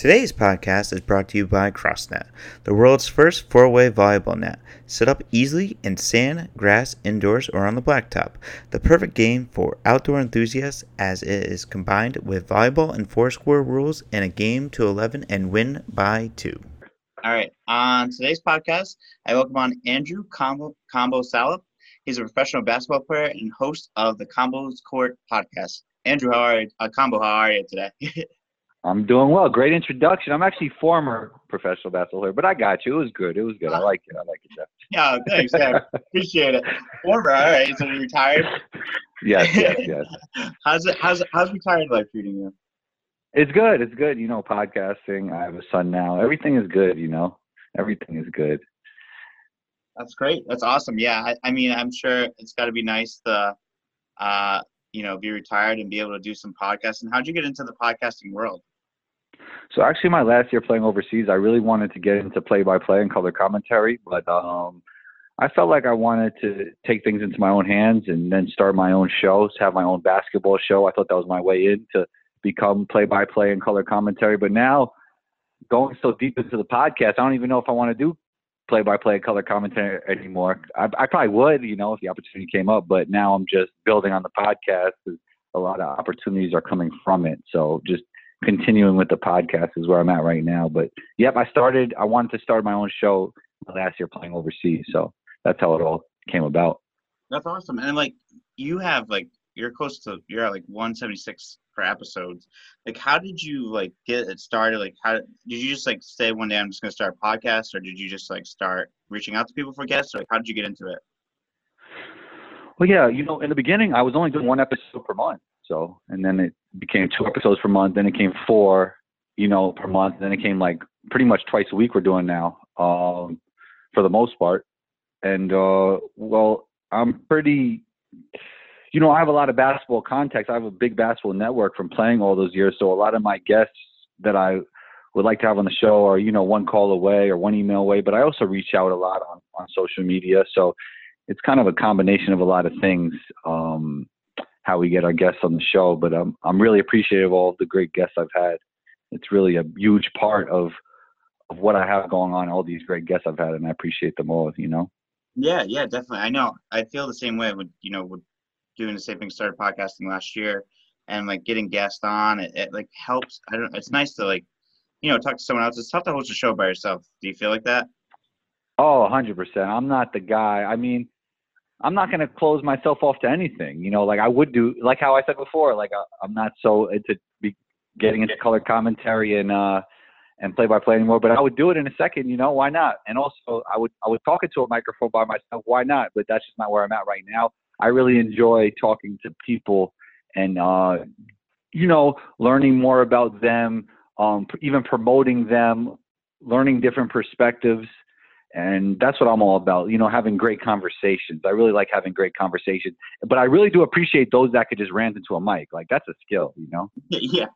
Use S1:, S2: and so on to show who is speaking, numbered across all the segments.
S1: Today's podcast is brought to you by CrossNet, the world's first four way volleyball net. Set up easily in sand, grass, indoors, or on the blacktop. The perfect game for outdoor enthusiasts as it is combined with volleyball and four square rules in a game to 11 and win by two. All right, on today's podcast, I welcome on Andrew Combo, Combo Salop. He's a professional basketball player and host of the Combos Court podcast. Andrew, how are you? Uh, Combo, how are you today?
S2: I'm doing well. Great introduction. I'm actually former professional basketball player, but I got you. It was good. It was good. I like it. I like it. Jeff.
S1: Yeah, thanks. Yeah, appreciate it. Former. All right. So you retired?
S2: Yes, yes, yes.
S1: how's it? How's how's retired life treating you?
S2: It's good. It's good. You know, podcasting. I have a son now. Everything is good. You know, everything is good.
S1: That's great. That's awesome. Yeah. I, I mean, I'm sure it's got to be nice to, uh, you know, be retired and be able to do some podcasting. How'd you get into the podcasting world?
S2: So actually, my last year playing overseas, I really wanted to get into play-by-play and color commentary, but um, I felt like I wanted to take things into my own hands and then start my own shows, have my own basketball show. I thought that was my way in to become play-by-play and color commentary. But now, going so deep into the podcast, I don't even know if I want to do play-by-play and color commentary anymore. I, I probably would, you know, if the opportunity came up. But now I'm just building on the podcast. A lot of opportunities are coming from it. So just continuing with the podcast is where I'm at right now. But yep, I started. I wanted to start my own show last year playing overseas, so that's how it all came about.
S1: That's awesome. And like you have like you're close to you're at like 176 per episodes. Like how did you like get it started? Like how did you just like say one day I'm just gonna start a podcast, or did you just like start reaching out to people for guests? Or like how did you get into it?
S2: Well, yeah, you know, in the beginning, I was only doing one episode per month. So, and then it became two episodes per month. Then it came four, you know, per month. Then it came like pretty much twice a week. We're doing now, um, for the most part. And uh, well, I'm pretty, you know, I have a lot of basketball context. I have a big basketball network from playing all those years. So a lot of my guests that I would like to have on the show are, you know, one call away or one email away. But I also reach out a lot on on social media. So it's kind of a combination of a lot of things. Um, how we get our guests on the show. But um, I'm really appreciative of all the great guests I've had. It's really a huge part of of what I have going on. All these great guests I've had, and I appreciate them all. You know.
S1: Yeah, yeah, definitely. I know. I feel the same way with you know with doing the same thing. Started podcasting last year, and like getting guests on, it, it like helps. I don't. It's nice to like you know talk to someone else. It's tough to host a show by yourself. Do you feel like that?
S2: Oh, 100%. I'm not the guy. I mean, I'm not going to close myself off to anything. You know, like I would do, like how I said before, like I, I'm not so into be getting into color commentary and uh and play by play anymore. But I would do it in a second. You know, why not? And also, I would I would talk into a microphone by myself. Why not? But that's just not where I'm at right now. I really enjoy talking to people and uh, you know, learning more about them, um, even promoting them, learning different perspectives and that's what I'm all about. You know, having great conversations. I really like having great conversations, but I really do appreciate those that could just rant into a mic. Like that's a skill, you know.
S1: Yeah.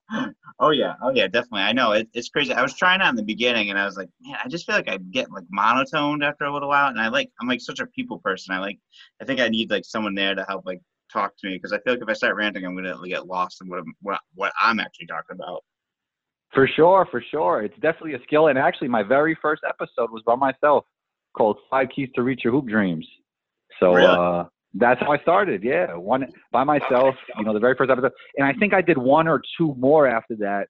S1: Oh yeah. Oh yeah. Definitely. I know it, it's crazy. I was trying out in the beginning, and I was like, man, I just feel like I get like monotoned after a little while, and I like I'm like such a people person. I like I think I need like someone there to help like talk to me because I feel like if I start ranting, I'm gonna get lost in what I'm, what what I'm actually talking about.
S2: For sure, for sure. It's definitely a skill. And actually, my very first episode was by myself called Five Keys to Reach Your Hoop Dreams. So really? uh, that's how I started. Yeah, one by myself. You know, the very first episode, and I think I did one or two more after that.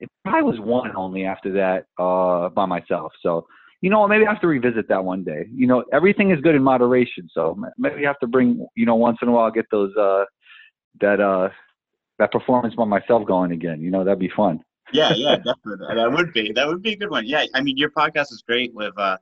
S2: It probably was one only after that uh, by myself. So you know, maybe I have to revisit that one day. You know, everything is good in moderation. So maybe I have to bring, you know, once in a while get those uh, that uh, that performance by myself going again. You know, that'd be fun
S1: yeah, yeah, definitely. That would be that would be a good one. Yeah, I mean, your podcast is great. With uh,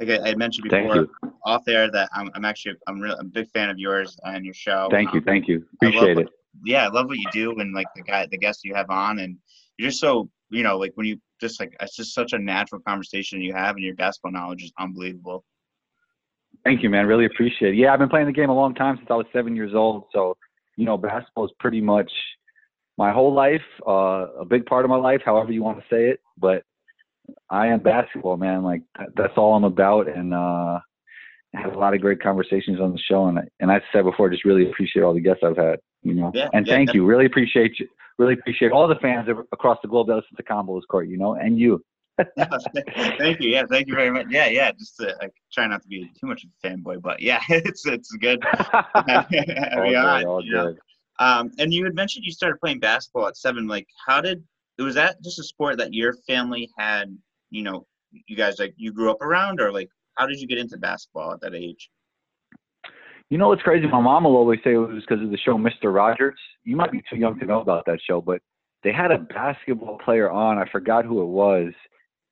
S1: like I, I mentioned before off there, that I'm, I'm actually I'm real I'm a big fan of yours and your show.
S2: Thank
S1: um,
S2: you, thank you, appreciate
S1: it.
S2: What,
S1: yeah, I love what you do and like the guy, the guests you have on, and you're just so you know like when you just like it's just such a natural conversation you have, and your basketball knowledge is unbelievable.
S2: Thank you, man. Really appreciate it. Yeah, I've been playing the game a long time since I was seven years old. So, you know, basketball is pretty much my whole life, uh, a big part of my life, however you want to say it. But I am basketball, man. Like that's all I'm about, and uh, I had a lot of great conversations on the show. And and I said before, just really appreciate all the guests I've had. You know,
S1: Yeah,
S2: and
S1: yeah,
S2: thank you. Really appreciate you. Really appreciate all the fans across the globe that listen to Combos Court. You know, and you.
S1: thank you. Yeah, thank you very much. Yeah, yeah. Just to, like, try not to be too much of a fanboy, but yeah, it's it's good.
S2: all good, all good.
S1: Um, and you had mentioned you started playing basketball at seven. Like, how did it, was that just a sport that your family had? You know, you guys like you grew up around, or like, how did you get into basketball at that age?
S2: You know what's crazy? My mom will always say it was because of the show Mr. Rogers. You might be too young to know about that show, but they had a basketball player on. I forgot who it was.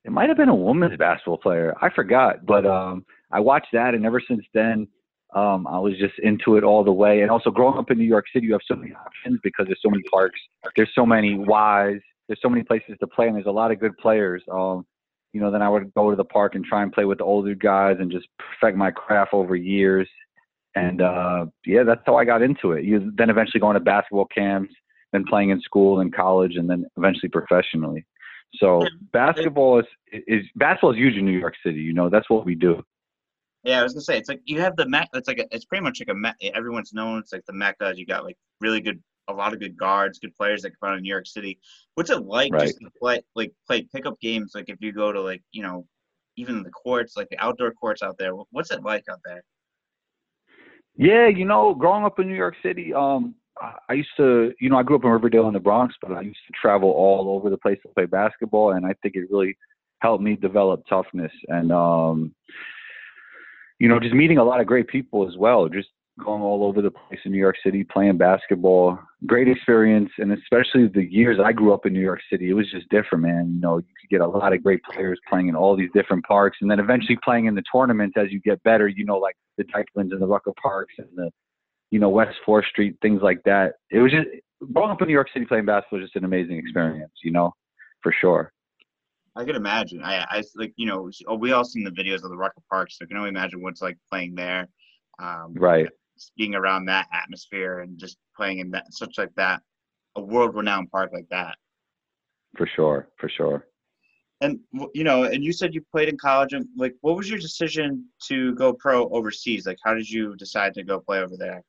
S2: It might have been a women's basketball player. I forgot, but um, I watched that, and ever since then, um, I was just into it all the way. And also, growing up in New York City, you have so many options because there's so many parks, there's so many Ys, there's so many places to play, and there's a lot of good players. Um, you know, then I would go to the park and try and play with the older guys and just perfect my craft over years. And uh, yeah, that's how I got into it. You then eventually going to basketball camps, then playing in school and college, and then eventually professionally. So basketball is is basketball is huge in New York City. You know, that's what we do.
S1: Yeah, I was gonna say it's like you have the Mecca. It's like a, it's pretty much like a Me- everyone's known. It's like the Mecca. You got like really good, a lot of good guards, good players that come out of New York City. What's it like
S2: Right.
S1: just to play like play pickup games? Like if you go to like you know, even the courts, like the outdoor courts out there. What's it like out there?
S2: Yeah, you know, growing up in New York City, um, I- I used to, you know, I grew up in Riverdale in the Bronx, but I used to travel all over the place to play basketball, and I think it really helped me develop toughness and, um, you know, just meeting a lot of great people as well. Just going all over the place in New York City playing basketball, great experience, and especially the years I grew up in New York City, it was just different, man. You know, you could get a lot of great players playing in all these different parks, and then eventually playing in the tournaments as you get better. You know, like the Dyckmans and the Rucker Parks and the, you know, West Fourth Street, things like that. It was just growing up in New York City playing basketball was just an amazing experience. You know, for sure.
S1: I could imagine. I, I like you know oh, we all seen the videos of the Rucker Park, so I can only imagine what's like playing there. Um,
S2: Right.
S1: being around that atmosphere and just playing in that such like that, a world-renowned park like that.
S2: For sure. For sure.
S1: And you know, and you said you played in college. And like, what was your decision to go pro overseas? Like, how did you decide to go play over there?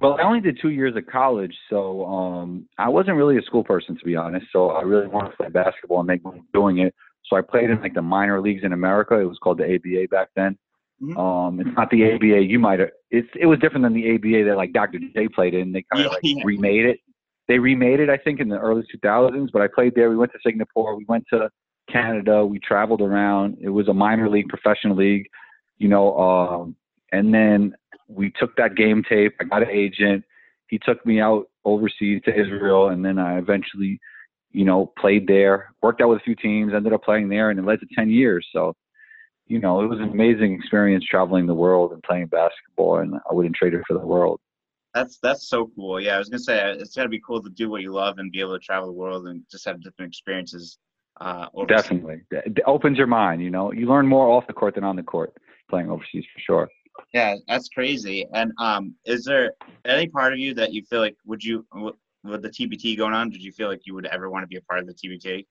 S2: Well, I only did two years of college, so um, I wasn't really a school person to be honest. So I really wanted to play basketball and make money doing it. So I played in like the minor leagues in America. It was called the ABA back then.
S1: Mhm.
S2: Um, it's not the ABA you might have. It's it was different than the ABA that like Dr. J played in. They kind of like
S1: yeah.
S2: remade it. They remade it, I think, in the early 2000s. But I played there. We went to Singapore. We went to Canada. We traveled around. It was a minor league, professional league, you know. Um, and then we took that game tape. I got an agent. He took me out overseas to Israel, and then I eventually, you know, played there. Worked out with a few teams. Ended up playing there, and it led to 10 years. So, you know, it was an amazing experience traveling the world and playing basketball, and I wouldn't trade it for the world.
S1: That's that's so cool. Yeah, I was gonna say uh, it's gotta be cool to do what you love and be able to travel the world and just have different experiences. Uh.
S2: Definitely, it opens your mind. You know, you learn more off the court than on the court playing overseas for sure.
S1: Yeah, that's crazy. And um, is there any part of you that you feel like would you with the TBT going on? Did you feel like you would ever want to be a part of the TBT?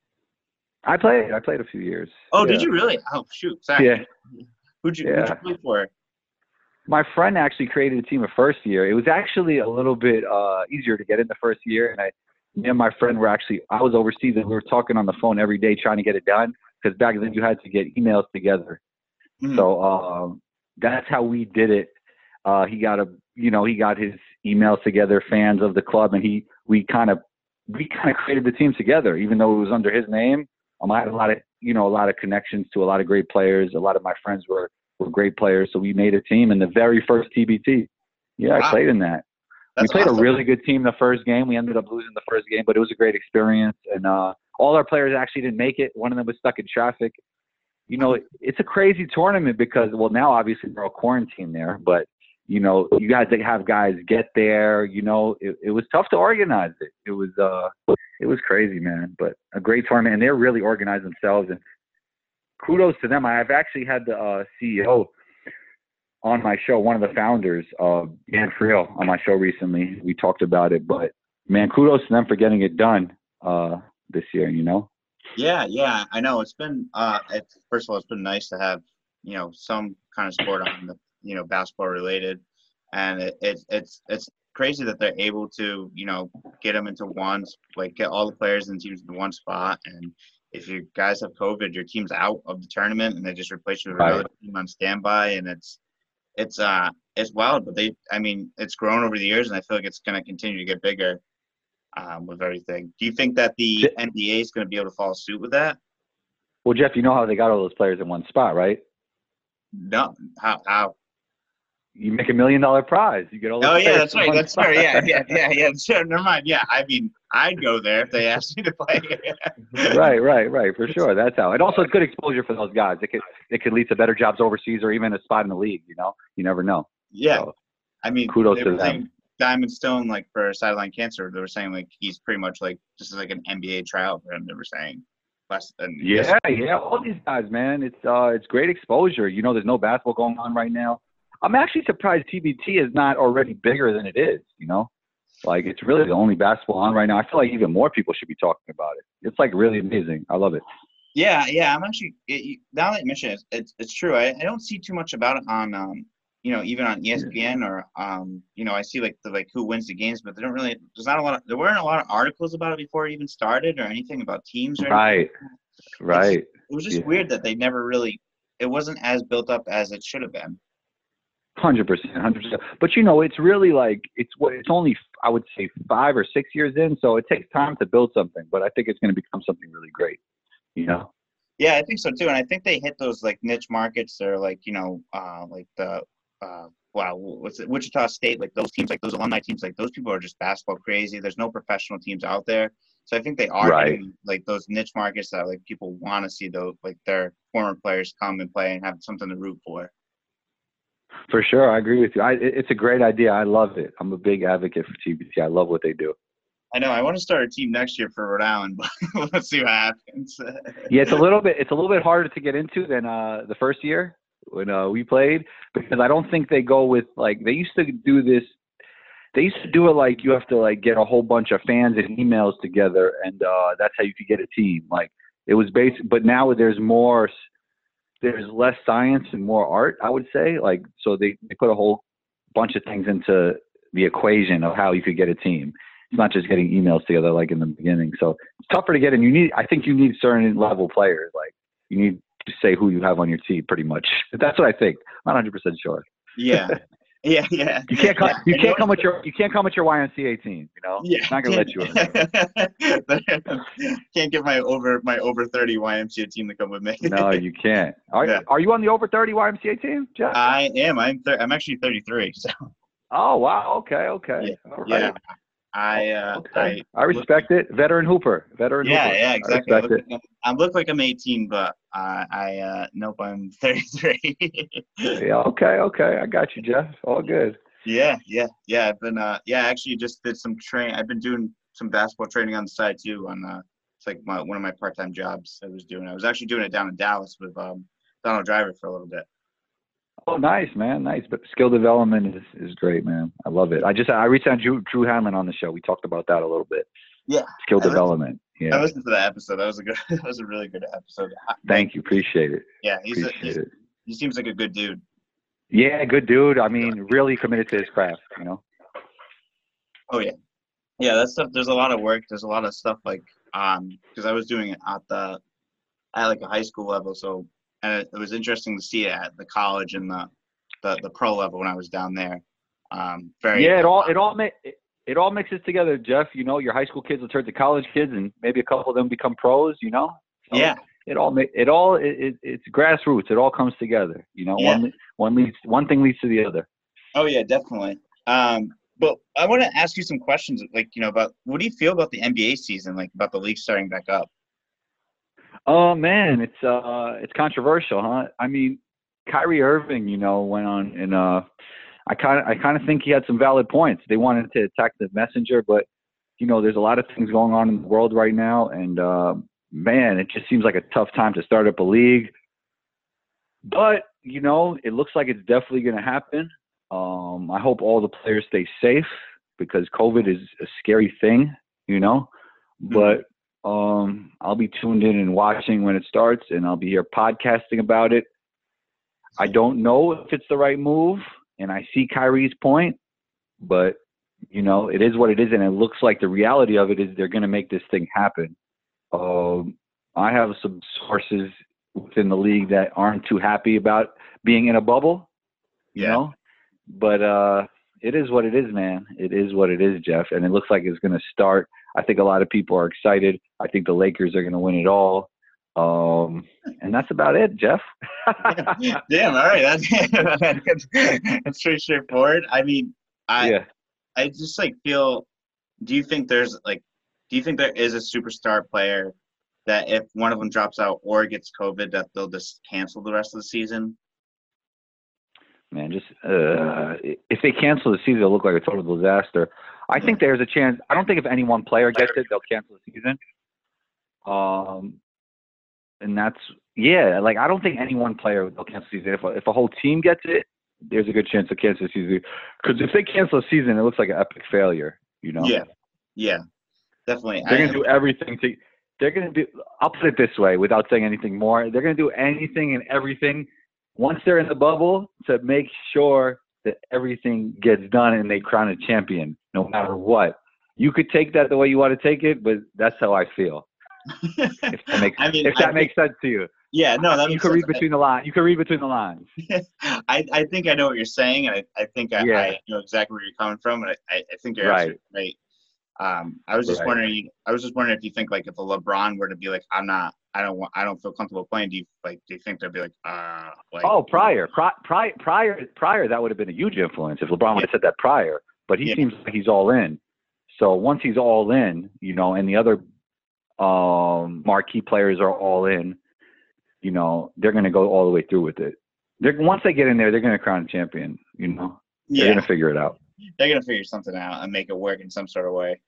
S2: I played. I played a few years.
S1: Oh, did you really? Oh, shoot. Sorry.
S2: Yeah.
S1: Who'd you, who'd you play for?
S2: my friend actually created a team of first year. It was actually a little bit uh, easier to get in the first year, and I, me and my friend were actually I was overseas and we were talking on the phone every day trying to get it done because back then you had to get emails together.
S1: Mhm.
S2: So um, that's how we did it. Uh, he got a you know he got his emails together, fans of the club, and he we kind of we kind of created the team together, even though it was under his name. Um, I had a lot of you know a lot of connections to a lot of great players. A lot of my friends were were great players, so we made a team in the very first TBT. Yeah,
S1: Wow.
S2: I played in that.
S1: That's
S2: we played
S1: awesome.
S2: a really good team the first game. We ended up losing the first game, but it was a great experience. And uh, all our players actually didn't make it. One of them was stuck in traffic. You know, it's a crazy tournament because, well, now obviously we're all quarantined there, but you know, you guys that have guys get there. You know, it, it was tough to organize it. It was, uh, it was crazy, man. But a great tournament, and they're really organized themselves. And kudos to them. I've actually had the uh, CEO on my show, one of the founders, uh, Dan Friel, on my show recently. We talked about it, but man, kudos to them for getting it done uh, this year. You know,
S1: Yeah, yeah, I know. It's been uh, it's, first of all, it's been nice to have you know some kind of sport on the you know basketball related, and it, it it's it's crazy that they're able to, you know, get them into one, like get all the players and teams into one spot. And if you guys have COVID, your team's out of the tournament, and they just replace you with
S2: Right.
S1: another team on standby, and it's it's uh it's wild. But they, I mean, it's grown over the years, and I feel like it's going to continue to get bigger um, with everything. Do you think that the NBA is going to be able to follow suit with that?
S2: Well, Jeff, you know how they got all those players in one spot, right?
S1: No, how how?
S2: You make a million dollar prize. You get all.
S1: Oh yeah, that's right. That's right. Yeah, yeah, yeah, yeah. Sure, never mind. Yeah, I mean, I'd go there if they asked me to play.
S2: right, right, right, for sure. That's how. And also, it's good exposure for those guys. It could it could lead to better jobs overseas or even a spot in the league. You know, you never know.
S1: Yeah,
S2: So,
S1: I mean,
S2: kudos to them.
S1: saying Diamond Stone, like for sideline cancer, they were saying like he's pretty much like just like an NBA trial for him. They were saying less than
S2: yeah, yeah. All these guys, man. It's uh, it's great exposure. You know, there's no basketball going on right now. I'm actually surprised TBT is not already bigger than it is. You know, like it's really the only basketball on right now. I feel like even more people should be talking about it. It's like really amazing. I love it.
S1: Yeah, yeah. I'm actually it, now that you mention it, it's it's true. I, I don't see too much about it on um you know even on ESPN or um you know I see like the like who wins the games, but they don't really. There's not a lot of there weren't a lot of articles about it before it even started or anything about teams or anything.
S2: Right, right.
S1: It was just
S2: Yeah.
S1: weird that they never really. It wasn't as built up as it should have been.
S2: Hundred percent, hundred percent. But you know, it's really like it's what it's only I would say five or six years in, so it takes time to build something. But I think it's going to become something really great. You know,
S1: Yeah, I think so too, and I think they hit those like niche markets. They're like you know, uh, like the uh, wow, what's it, Wichita State, like those teams, like those alumni teams, like those people are just basketball crazy. There's no professional teams out there, so I think they are
S2: Right.
S1: hitting, like those niche markets that like people want to see those like their former players come and play and have something to root for.
S2: for sure, I agree with you. I, it's a great idea. I love it. I'm a big advocate for TBT. I love what they do.
S1: I know I want to start a team next year for Rhode Island, but let's see what happens.
S2: Yeah, it's a little bit it's a little bit harder to get into than uh, the first year when uh, we played because I don't think they go with like they used to do this. They used to do it like you have to like get a whole bunch of fans and emails together, and uh, that's how you could get a team. Like it was basic, but now there's more. There's less science and more art, I would say. Like so, they they put a whole bunch of things into the equation of how you could get a team. It's not just getting emails together like in the beginning. So it's tougher to get in. You need, I think, you need certain level players. Like you need say who you have on your team, pretty much. That's what I think. I'm not 100 percent sure.
S1: yeah, yeah, yeah.
S2: You can't come.
S1: Yeah,
S2: You can't come with your. You can't come with your YMCA team. You know.
S1: Yeah,
S2: It's not gonna let you in.
S1: Can't get my over my over thirty YMCA team to come with me.
S2: No, you can't. Are,
S1: Yeah.
S2: are you on the over 30 YMCA team, Jeff?
S1: I am. I'm. Thir- I'm actually thirty three. So
S2: oh wow. Okay. Okay. Right.
S1: yeah, I. Uh,
S2: Okay.
S1: I.
S2: I respect it. Veteran Hooper. Veteran
S1: Yeah,
S2: Hooper.
S1: yeah,
S2: I
S1: exactly. I
S2: respect
S1: look, like, I look like I'm 18, but uh, I uh, nope, I'm 33.
S2: Yeah. Okay. Okay. I got you, Jeff. All good.
S1: yeah, yeah, yeah. I've been. Uh, yeah, actually, just did some train. I've been doing some basketball training on the side too. On uh, it's like my one of my part time jobs. I was doing. I was actually doing it down in Dallas with um, Donald Driver for a little bit.
S2: Oh, nice, man. Nice. But skill development is, is great, man. I love it. I just I reached out to Drew, Drew Hanlen on the show. We talked about that a little bit.
S1: Yeah,
S2: Skill
S1: I listened-
S2: development.
S1: I listened to that episode. That was a good. That was a really good episode.
S2: Thank you. Appreciate it.
S1: Yeah, he's a, he's,
S2: it.
S1: he seems like a good dude.
S2: Yeah, good dude. I mean, really committed to his craft. You know.
S1: Oh yeah, yeah. That stuff. There's a lot of work. There's a lot of stuff like um because I was doing it at the at like a high school level. So and it, it was interesting to see it at the college and the the, the pro level when I was down there. Um, very
S2: Yeah, it all it all it, it all mixes together, Jeff. You know, your high school kids will turn to college kids, and maybe a couple of them become pros. You know. So
S1: yeah
S2: It all it all it, it, it's grassroots. It all comes together. You know,
S1: Yeah.
S2: one one leads one thing leads to the other.
S1: oh yeah definitely. Um, but I want to ask you some questions like you know about what do you feel about the NBA season like about the league starting back up?
S2: Oh man, it's uh it's controversial, huh? I mean, Kyrie Irving, you know, went on and uh I kind of I kind of think he had some valid points. They wanted to attack the messenger, but you know, there's a lot of things going on in the world right now and uh man, it just seems like a tough time to start up a league. But, you know, it looks like it's definitely going to happen. Um I hope all the players stay safe because COVID is a scary thing, you know. But um, I'll be tuned in and watching when it starts, and I'll be here podcasting about it. I don't know if it's the right move, and I see Kyrie's point, but You know, it is what it is, and it looks like the reality of it is they're going to make this thing happen. Um, I have some sources within the league that aren't too happy about being in a bubble. You
S1: Yeah.
S2: know, but uh, it is what it is, man. It is what it is, Jeff, and it looks like it's going to start. I think a lot of people are excited. I think the Lakers are going to win it all. Um, and that's about it, Jeff.
S1: Damn, all right. That's, that's pretty straightforward. I mean, I
S2: yeah.
S1: I just like feel. Do you think there's like, do you think there is a superstar player that if one of them drops out or gets COVID, that they'll just cancel the rest of the season?
S2: man. Just uh, if they cancel the season, it'll look like a total disaster. I think there's a chance. I don't think if any one player gets it, they'll cancel the season. Um, and that's yeah. Like I don't think any one player will cancel the season. If a, if a whole team gets it, there's a good chance to cancel the season. Because if they cancel the season, it looks like an epic failure. You know.
S1: Yeah, yeah, definitely.
S2: They're
S1: I-
S2: gonna do everything to. They're gonna do. I'll put it this way, without saying anything more. They're gonna do anything and everything once they're in the bubble to make sure that everything gets done and they crown a champion, no matter what. You could take that the way you want to take it, but that's how I feel. If that makes
S1: I mean,
S2: if
S1: I
S2: that makes sense to you,
S1: yeah, no, that
S2: you can read between the lines. You can read between the lines.
S1: I, I think I know what you're saying, and I, I think I,
S2: Yeah.
S1: I know exactly where you're coming from, and I, I I think you're
S2: Right.
S1: right. Um, I was just
S2: Right.
S1: wondering, I was just wondering if you think like if a LeBron were to be like, I'm not, I don't want, I don't feel comfortable playing. Do you like, do you think they'd be like, uh, like,
S2: Oh, prior, pri- pri- prior, prior, that would have been a huge influence if LeBron would have said that prior. But he
S1: Yeah.
S2: seems like he's all in. So once he's all in, you know, and the other um, marquee players are all in, you know, they're going to go all the way through with it. They're, once they get in there, they're going to crown a champion. You know, they're going to figure it out.
S1: they're gonna figure something out and make it work in some sort of way.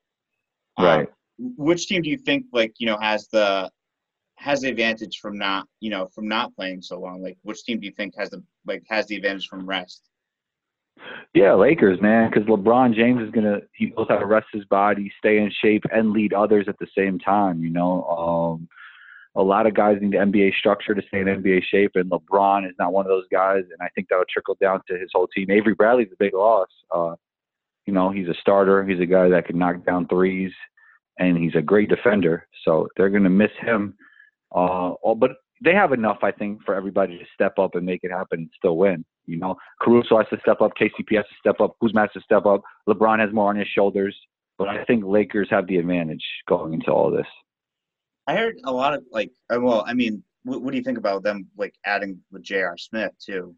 S1: Um,
S2: Right.
S1: which team do you think like you know has the has the advantage from not you know from not playing so long? Like, which team do you think has the like has the advantage from rest?
S2: Yeah, Lakers, man, because LeBron James is gonna he knows how to rest his body, stay in shape, and lead others at the same time. You know, um, a lot of guys need NBA structure to stay in NBA shape, and LeBron is not one of those guys. And I think that'll trickle down to his whole team. Avery Bradley's a big loss. Uh, you know, he's a starter. He's a guy that can knock down threes, and he's a great defender. So they're gonna miss him. Uh, oh, but they have enough, I think, for everybody to step up and make it happen and still win. You know, Caruso has to step up, KCP has to step up, Kuzma has to step up, LeBron has more on his shoulders. But I think Lakers have the advantage going into all this.
S1: I heard a lot of like, uh, well, I mean, what, what do you think about them like adding with J.R. Smith too?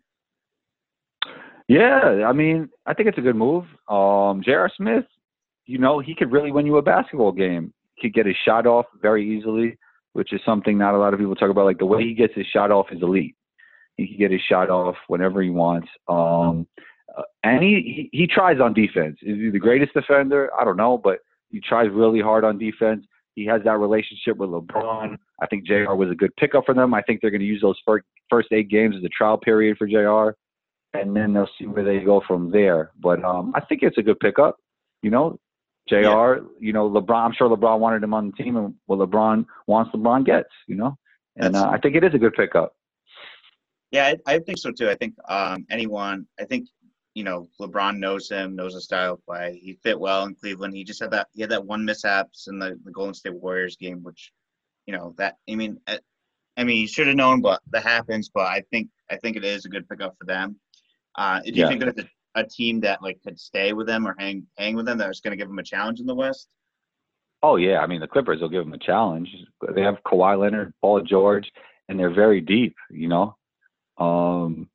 S2: Yeah, I mean, I think it's a good move. Um, J.R. Smith, you know, he could really win you a basketball game. He could get his shot off very easily, which is something not a lot of people talk about. Like the way he gets his shot off is elite. He can get his shot off whenever he wants. Um, uh, and he, he he tries on defense. Is he the greatest defender? I don't know, but he tries really hard on defense. He has that relationship with LeBron. I think JR was a good pickup for them. I think they're going to use those first first eight games as a trial period for JR, and then they'll see where they go from there. But um, I think it's a good pickup. You know, JR.
S1: Yeah.
S2: You know, LeBron. I'm sure LeBron wanted him on the team, and what LeBron wants, LeBron gets. You know, and uh, I think it is a good pickup.
S1: Yeah, I, I think so too. I think um, anyone, I think you know, LeBron knows him, knows his style of play. He fit well in Cleveland. He just had that he had that one mishaps in the, the Golden State Warriors game, which you know that I mean, uh, I mean, he should have known, but that happens. But I think I think it is a good pickup for them. Uh, do you
S2: Yeah.
S1: think a, a team that like could stay with them or hang hang with them that was going to give them a challenge in the West?
S2: Oh yeah, I mean the Clippers will give them a challenge. They have Kawhi Leonard, Paul George, and they're very deep. You know, um,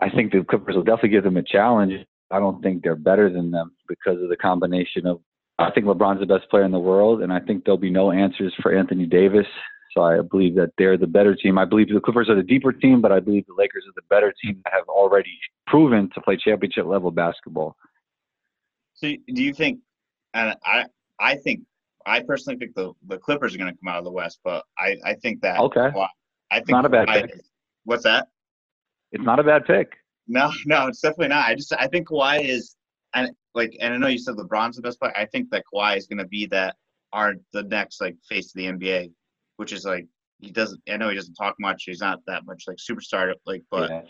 S2: I think the Clippers will definitely give them a challenge. I don't think they're better than them because of the combination of. I think LeBron's the best player in the world, and I think there'll be no answers for Anthony Davis. So I believe that they're the better team. I believe the Clippers are the deeper team, but I believe the Lakers are the better team that have already proven to play championship level basketball.
S1: So do you think? And I I think I personally think the the Clippers are going to come out of the West, but I I think that
S2: Okay.
S1: Kawhi- I think
S2: not a bad
S1: Kawhi
S2: pick.
S1: What's that?
S2: It's not a bad pick.
S1: No, no, it's definitely not. I just I think Kawhi is and like and I know you said LeBron's the best player. I think that Kawhi is going to be that are the next like face of the NBA, which is like he doesn't. I know he doesn't talk much. He's not that much like superstar like, but
S2: Yeah.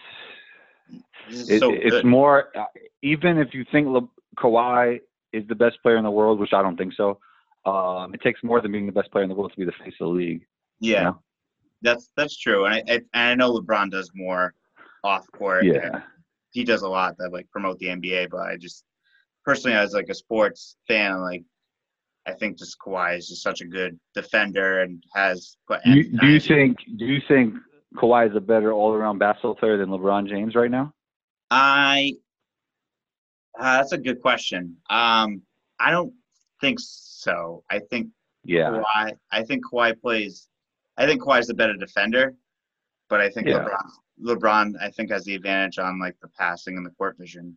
S2: It,
S1: so
S2: it's more uh, even if you think Le- Kawhi is the best player in the world, which I don't think so. Um, it takes more than being the best player in the world to be the face of the league.
S1: Yeah,
S2: you know?
S1: that's that's true, and I, I and I know LeBron does more off court.
S2: Yeah,
S1: he does a lot that like promote the NBA, but I just personally as like a sports fan, like I think just Kawhi is just such a good defender and has.
S2: Do you, do you think? Do you think Kawhi is a better all-around basketball player than LeBron James right now?
S1: I. Uh, that's a good question. Um, I don't think so. I think
S2: yeah.
S1: Kawhi. I think Kawhi plays. I think Kawhi's the better defender, but I think yeah. LeBron. LeBron, I think, has the advantage on like the passing and the court vision.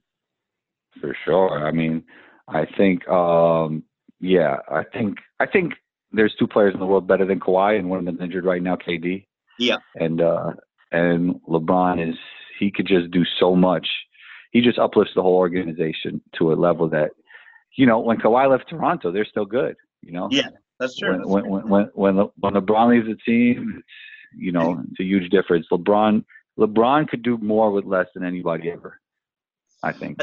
S2: For sure. I mean, I think. um Yeah, I think. I think there's two players in the world better than Kawhi, and one of them's injured right now, KD.
S1: Yeah.
S2: And uh and LeBron is he could just do so much. He just uplifts the whole organization to a level that you know, when Kawhi left Toronto, they're still good. You know.
S1: Yeah, that's true.
S2: When when when when, Le, when LeBron leaves the team, it's, you know, it's a huge difference. LeBron LeBron could do more with less than anybody ever. I think.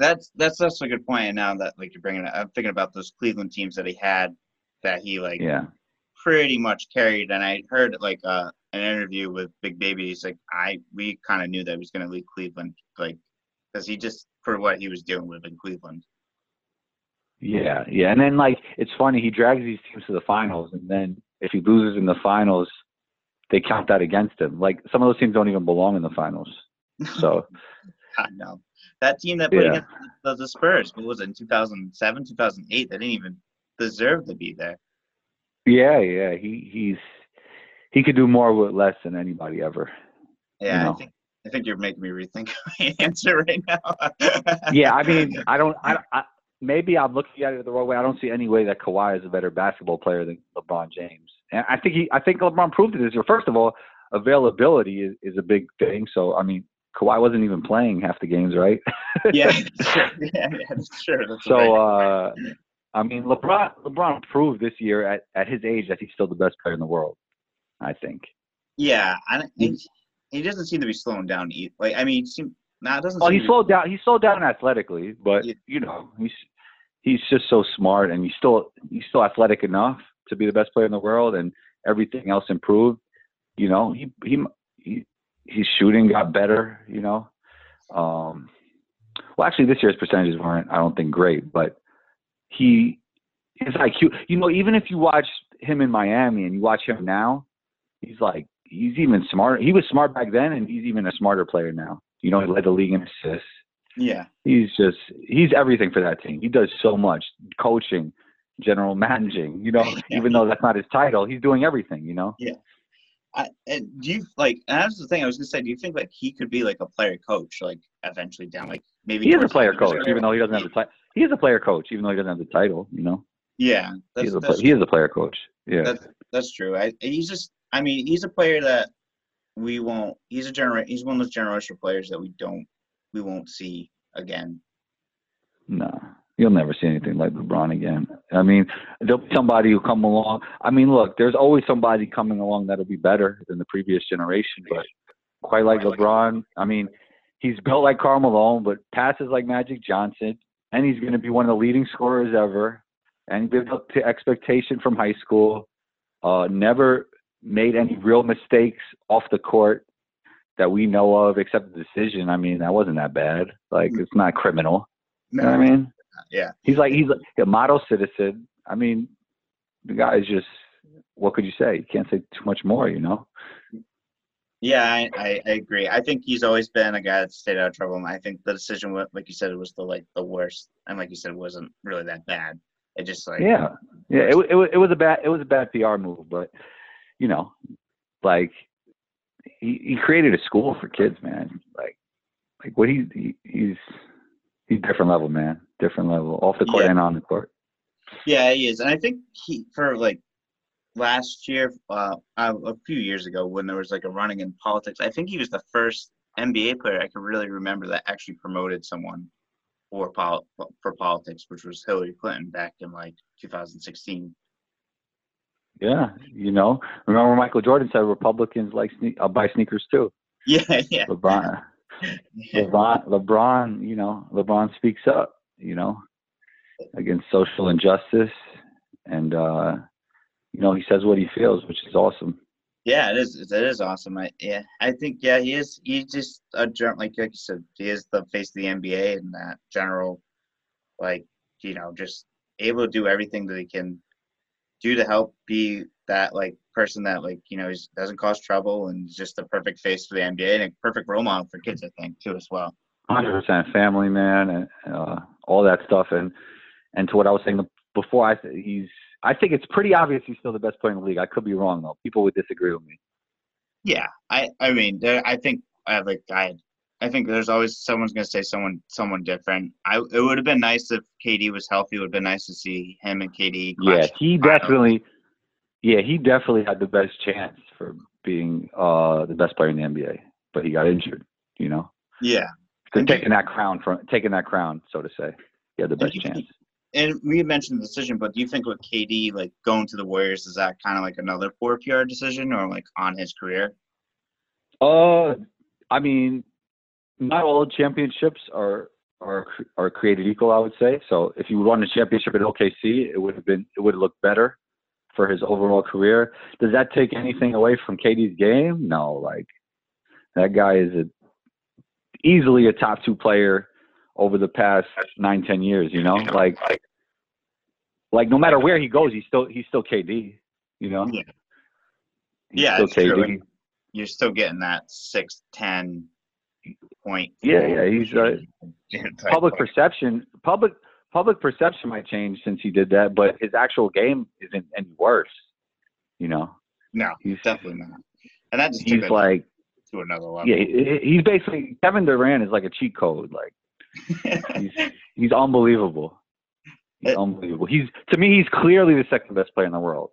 S1: That's that's that's a good point. now that like you're bringing it, I'm thinking about those Cleveland teams that he had, that he like
S2: yeah
S1: pretty much carried. And I heard like uh, an interview with Big Baby. He's like, I we kind of knew that he was going to leave Cleveland, like because he just for what he was doing with in Cleveland.
S2: Yeah, yeah, and then like it's funny he drags these teams to the finals, and then if he loses in the finals, they count that against him. Like some of those teams don't even belong in the finals. So
S1: I know that team that played yeah. against the, the Spurs, what was it in 2007, 2008? They didn't even deserve to be there.
S2: Yeah, yeah, he he's he could do more with less than anybody ever.
S1: Yeah, you know? I think I think you're making me rethink my answer right now.
S2: yeah, I mean, I don't, I, I maybe I'm looking at it the wrong way. I don't see any way that Kawhi is a better basketball player than LeBron James. And I think he, I think LeBron proved it this year. First of all, availability is, is a big thing. So I mean, Kawhi wasn't even playing half the games, right?
S1: yeah, yeah, yeah, that's true. That's
S2: so, uh, I mean, LeBron, LeBron proved this year at, at his age that he's still the best player in the world. I think.
S1: Yeah, I, he, he doesn't seem to be slowing down. Either. Like, I mean, he seem, nah, it doesn't.
S2: Well, he slowed down. He slowed down athletically, but yeah. you know, he's he's just so smart, and he's still he's still athletic enough to be the best player in the world, and everything else improved. You know, he he, he his shooting got better. You know, um, well, actually, this year's percentages weren't, I don't think, great, but he his IQ. You know, even if you watch him in Miami and you watch him now, he's like he's even smarter. He was smart back then, and he's even a smarter player now. You know, he led the league in assists.
S1: Yeah,
S2: he's just he's everything for that team. He does so much coaching, general managing. You know, yeah. even though that's not his title, he's doing everything. You know.
S1: Yeah. I, and do you like? And that's the thing I was gonna say. Do you think like he could be like a player coach, like eventually down, like maybe?
S2: He is a player coach, even though he doesn't have the title. He is a player coach, even though he doesn't have the title. You know.
S1: Yeah,
S2: he is, a, he is a player coach. Yeah,
S1: that's, that's true. I, he's just. I mean, he's a player that we won't. He's a genera- He's one of those generational players that we don't. We won't see again.
S2: No, you'll never see anything like LeBron again. I mean, there'll be somebody who come along. I mean, look, there's always somebody coming along that'll be better than the previous generation, but quite like LeBron. I mean, he's built like Karl Malone, but passes like Magic Johnson, and he's going to be one of the leading scorers ever, and lived up to expectation from high school. Uh, never made any real mistakes off the court that we know of, except the decision. I mean, that wasn't that bad. Like, it's not criminal. You know what I mean?
S1: Yeah.
S2: He's like he's a model citizen. I mean, the guy is just what could you say? You can't say too much more, you know.
S1: Yeah, I, I, I, agree. I think he's always been a guy that stayed out of trouble. And I think the decision, like you said, it was the like the worst, and like you said, it wasn't really that bad. It just like
S2: yeah, yeah. It, it, it was a bad it was a bad PR move, but you know, like he he created a school for kids, man. Like like what he, he he's he's different level, man. Different level, off the court yeah. and on the court.
S1: Yeah, he is, and I think he for like last year, uh, a few years ago, when there was like a running in politics, I think he was the first NBA player I can really remember that actually promoted someone for pol- for politics, which was Hillary Clinton back in like 2016.
S2: Yeah, you know, remember Michael Jordan said Republicans like sne- uh, buy sneakers too.
S1: Yeah, yeah.
S2: LeBron, LeBron, LeBron, you know, LeBron speaks up. you know, against social injustice, and uh, you know he says what he feels, which is awesome.
S1: Yeah, it is. It is awesome. I yeah, I think yeah, he is. He's just a like like you said, he is the face of the NBA and that general, like you know, just able to do everything that he can do to help be that like person that like you know he doesn't cause trouble and just the perfect face for the NBA and a perfect role model for kids, I think too as well.
S2: Hundred percent family man and uh, all that stuff and and to what I was saying before, I he's I think it's pretty obvious he's still the best player in the league. I could be wrong though. People would disagree with me.
S1: Yeah, I I mean there, I think I have like I I think there's always someone's gonna say someone someone different. I it would have been nice if KD was healthy. It would have been nice to see him and KD.
S2: Yeah, he definitely. Yeah, he definitely had the best chance for being uh the best player in the NBA, but he got injured. You know.
S1: Yeah.
S2: So taking that crown from taking that crown, so to say, he had the best chance
S1: and we mentioned the decision, but do you think with KD like going to the Warriors is that kind of like another poor PR decision or like on his career?
S2: Uh, I mean, not all championships are are are created equal. I would say so. If you won a championship at OKC, it would have been it would have looked better for his overall career. Does that take anything away from KD's game? No. Like that guy is a, easily a top two player over the past nine, ten years. You know, like like no matter where he goes, he's still he's still KD. You know.
S1: Yeah. He's yeah, it's KD. true. You're still getting that six ten point.
S2: Yeah, yeah. He's uh, public perception. Public public perception might change since he did that, but his actual game isn't any worse. You know.
S1: No, he's definitely not. And that just
S2: he's like
S1: to another level.
S2: Yeah, he's basically Kevin Durant is like a cheat code. Like he's, he's unbelievable. He's it, unbelievable. He's to me, he's clearly the second best player in the world.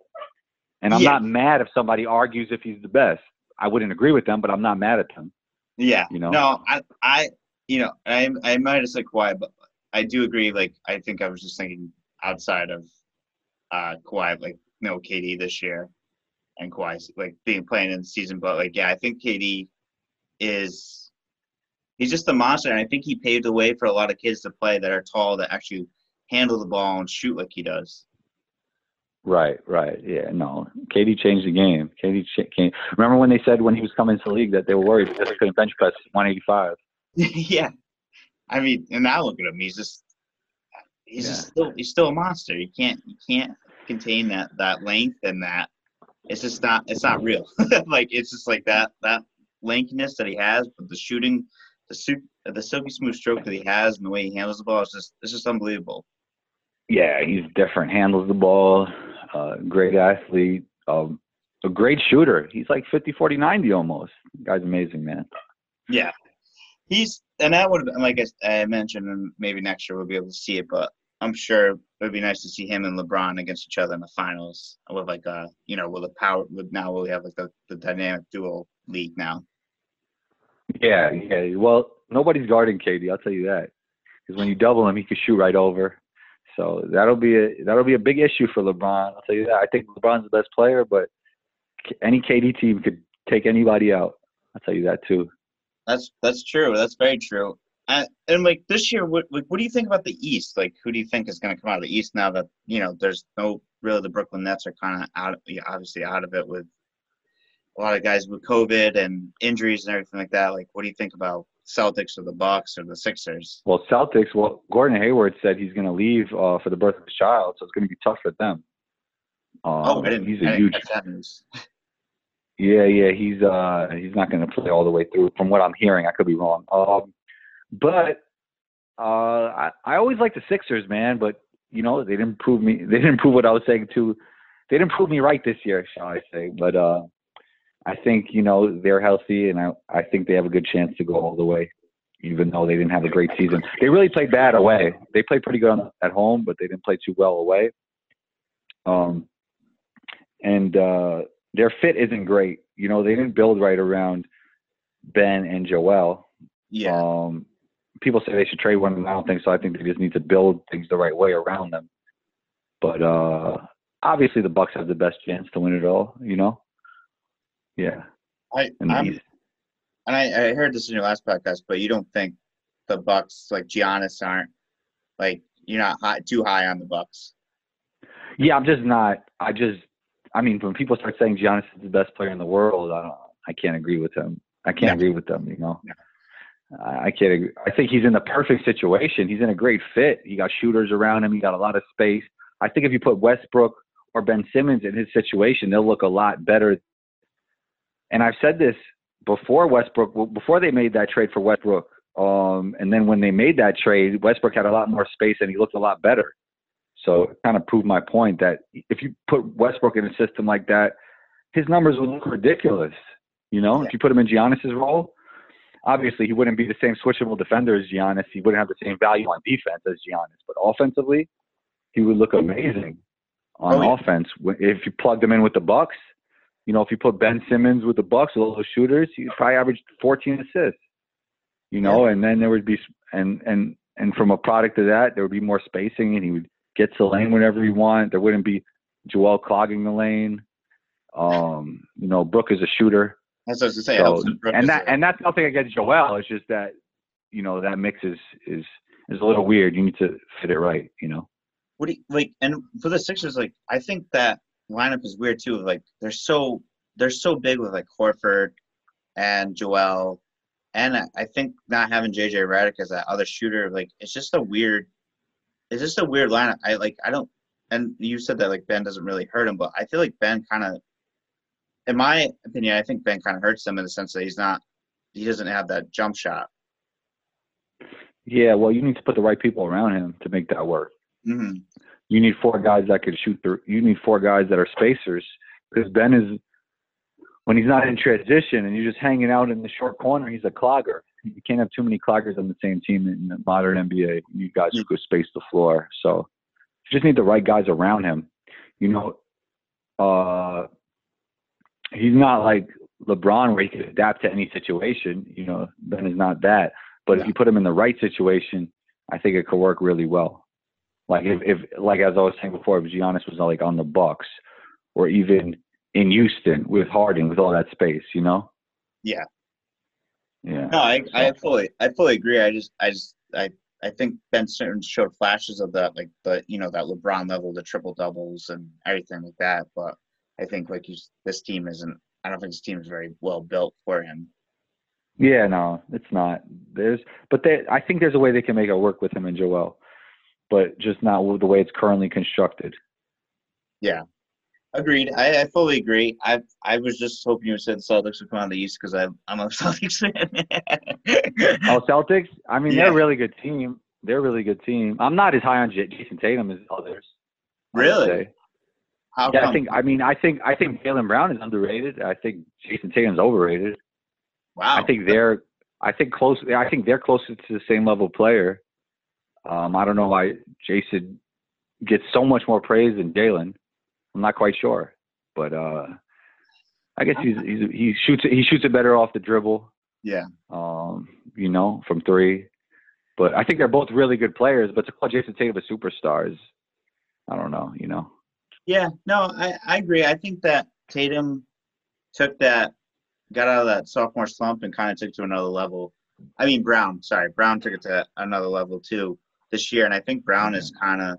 S2: And I'm yeah. not mad if somebody argues if he's the best. I wouldn't agree with them, but I'm not mad at them.
S1: Yeah. You know. No, I, I, you know, I, I might have said Kawhi, but I do agree. Like, I think I was just thinking outside of uh Kawhi, like you no KD this year, and Kawhi like being playing in the season. But like, yeah, I think KD is he's just a monster, and I think he paved the way for a lot of kids to play that are tall that actually handle the ball and shoot like he does.
S2: Right, right, yeah, no. KD changed the game. KD came. Remember when they said when he was coming to the league that they were worried because he couldn't bench press 185.
S1: yeah, I mean, and now look at him. He's just he's yeah. just still he's still a monster. You can't you can't contain that that length and that. It's just not it's not real. like it's just like that that lankiness that he has, but the shooting the suit, the silky smooth stroke that he has and the way he handles the ball is just it's just unbelievable.
S2: Yeah, he's different. Handles the ball. Uh, great athlete. Um, a great shooter. He's like 50, 40, 90 almost. guy's amazing, man.
S1: Yeah, he's and that would like I, I mentioned, and maybe next year we'll be able to see it. But I'm sure it would be nice to see him and LeBron against each other in the finals with like a you know with a power. With now we have like the, the dynamic dual league now.
S2: Yeah, yeah. Well, nobody's guarding KD. I'll tell you that. Because when you double him, he can shoot right over. So that'll be a that'll be a big issue for LeBron. I'll tell you that. I think LeBron's the best player, but any KD team could take anybody out. I'll tell you that too.
S1: That's that's true. That's very true. And, and like this year, what like, what do you think about the East? Like, who do you think is going to come out of the East now that you know there's no really the Brooklyn Nets are kind of out, yeah, obviously out of it with a lot of guys with COVID and injuries and everything like that. Like, what do you think about Celtics or the Bucks or the Sixers?
S2: Well, Celtics. Well, Gordon Hayward said he's going to leave uh, for the birth of his child, so it's going to be tough for them.
S1: Um, oh, I didn't. He's a I huge.
S2: Yeah, yeah, he's uh he's not going to play all the way through. From what I'm hearing, I could be wrong. Um, but uh, I I always like the Sixers, man. But you know they didn't prove me. They didn't prove what I was saying to. They didn't prove me right this year, shall I say? But uh, I think you know they're healthy, and I I think they have a good chance to go all the way, even though they didn't have a great season. They really played bad away. They played pretty good at home, but they didn't play too well away. Um, and uh, their fit isn't great. You know, they didn't build right around Ben and Joel.
S1: Yeah.
S2: Um, people say they should trade one, and I don't think so. I think they just need to build things the right way around them. But uh, obviously, the Bucks have the best chance to win it all. You know. Yeah.
S1: I and, and I, I heard this in your last podcast, but you don't think the Bucks like Giannis aren't Like you're not high, too high on the Bucks.
S2: Yeah, I'm just not. I just. I mean, when people start saying Giannis is the best player in the world, I don't. I can't agree with them. I can't agree with them. You know. I I can't. Agree. I think he's in the perfect situation. He's in a great fit. He got shooters around him. He got a lot of space. I think if you put Westbrook or Ben Simmons in his situation, they'll look a lot better. And I've said this before Westbrook, before they made that trade for Westbrook, um, and then when they made that trade, Westbrook had a lot more space and he looked a lot better. So it kind of proved my point that if you put Westbrook in a system like that, his numbers would look ridiculous. You know, if you put him in Giannis's role, obviously he wouldn't be the same switchable defender as Giannis. He wouldn't have the same value on defense as Giannis, but offensively, he would look amazing on oh, yeah. offense. If you plugged him in with the Bucks, you know, if you put Ben Simmons with the Bucks, all those shooters, he'd probably average 14 assists. You know, yeah. and then there would be and and and from a product of that, there would be more spacing, and he would get to the lane whenever he want. There wouldn't be Joel clogging the lane. Um, you know, Brook is a shooter.
S1: That's what I was to say.
S2: So, and that and that's nothing against Joel. It's just that you know that mix is is is a little weird. You need to fit it right. You know.
S1: What do you like? And for the Sixers, like I think that lineup is weird too. Like they're so they're so big with like Horford and Joel, and I, I think not having JJ Redick as that other shooter, like it's just a weird, it's just a weird lineup. I like I don't. And you said that like Ben doesn't really hurt him, but I feel like Ben kind of, in my opinion, I think Ben kind of hurts him in the sense that he's not, he doesn't have that jump shot.
S2: Yeah, well, you need to put the right people around him to make that work.
S1: Mm-hmm.
S2: You need four guys that can shoot through. You need four guys that are spacers because Ben is when he's not in transition and you're just hanging out in the short corner, he's a clogger. You can't have too many cloggers on the same team in the modern NBA. You guys who could space the floor. So you just need the right guys around him. You know, uh, he's not like LeBron where he can adapt to any situation. You know, Ben is not that. But if you put him in the right situation, I think it could work really well. Like if, if like as I was saying before, if Giannis was like on the Bucks or even in Houston with Harden with all that space, you know?
S1: Yeah.
S2: Yeah.
S1: No, I I fully I fully agree. I just I just I I think Ben Simmons showed flashes of that, like the you know that LeBron level, the triple doubles and everything like that. But I think like this team isn't. I don't think this team is very well built for him.
S2: Yeah, no, it's not. There's, but they, I think there's a way they can make it work with him and Joel but just not the way it's currently constructed.
S1: Yeah, agreed. I, I fully agree. I I was just hoping you said Celtics would come on the East because I'm I'm a Celtics fan.
S2: oh, Celtics! I mean, yeah. they're a really good team. They're a really good team. I'm not as high on Jayson Tatum as others.
S1: Really?
S2: How yeah, come? I think. I mean, I think I think Jaylen Brown is underrated. I think Jayson Tatum's overrated.
S1: Wow.
S2: I think they're. I think close. I think they're closer to the same level player. Um, I don't know why Jayson gets so much more praise than Jaylen. I'm not quite sure, but uh, I guess he's, he's he shoots he shoots it better off the dribble.
S1: Yeah.
S2: Um, you know, from three. But I think they're both really good players. But to call Jayson Tatum a superstar is, I don't know. You know.
S1: Yeah. No, I I agree. I think that Tatum took that, got out of that sophomore slump and kind of took to another level. I mean Brown. Sorry, Brown took it to another level too this year, and I think Brown is mm-hmm. kind of.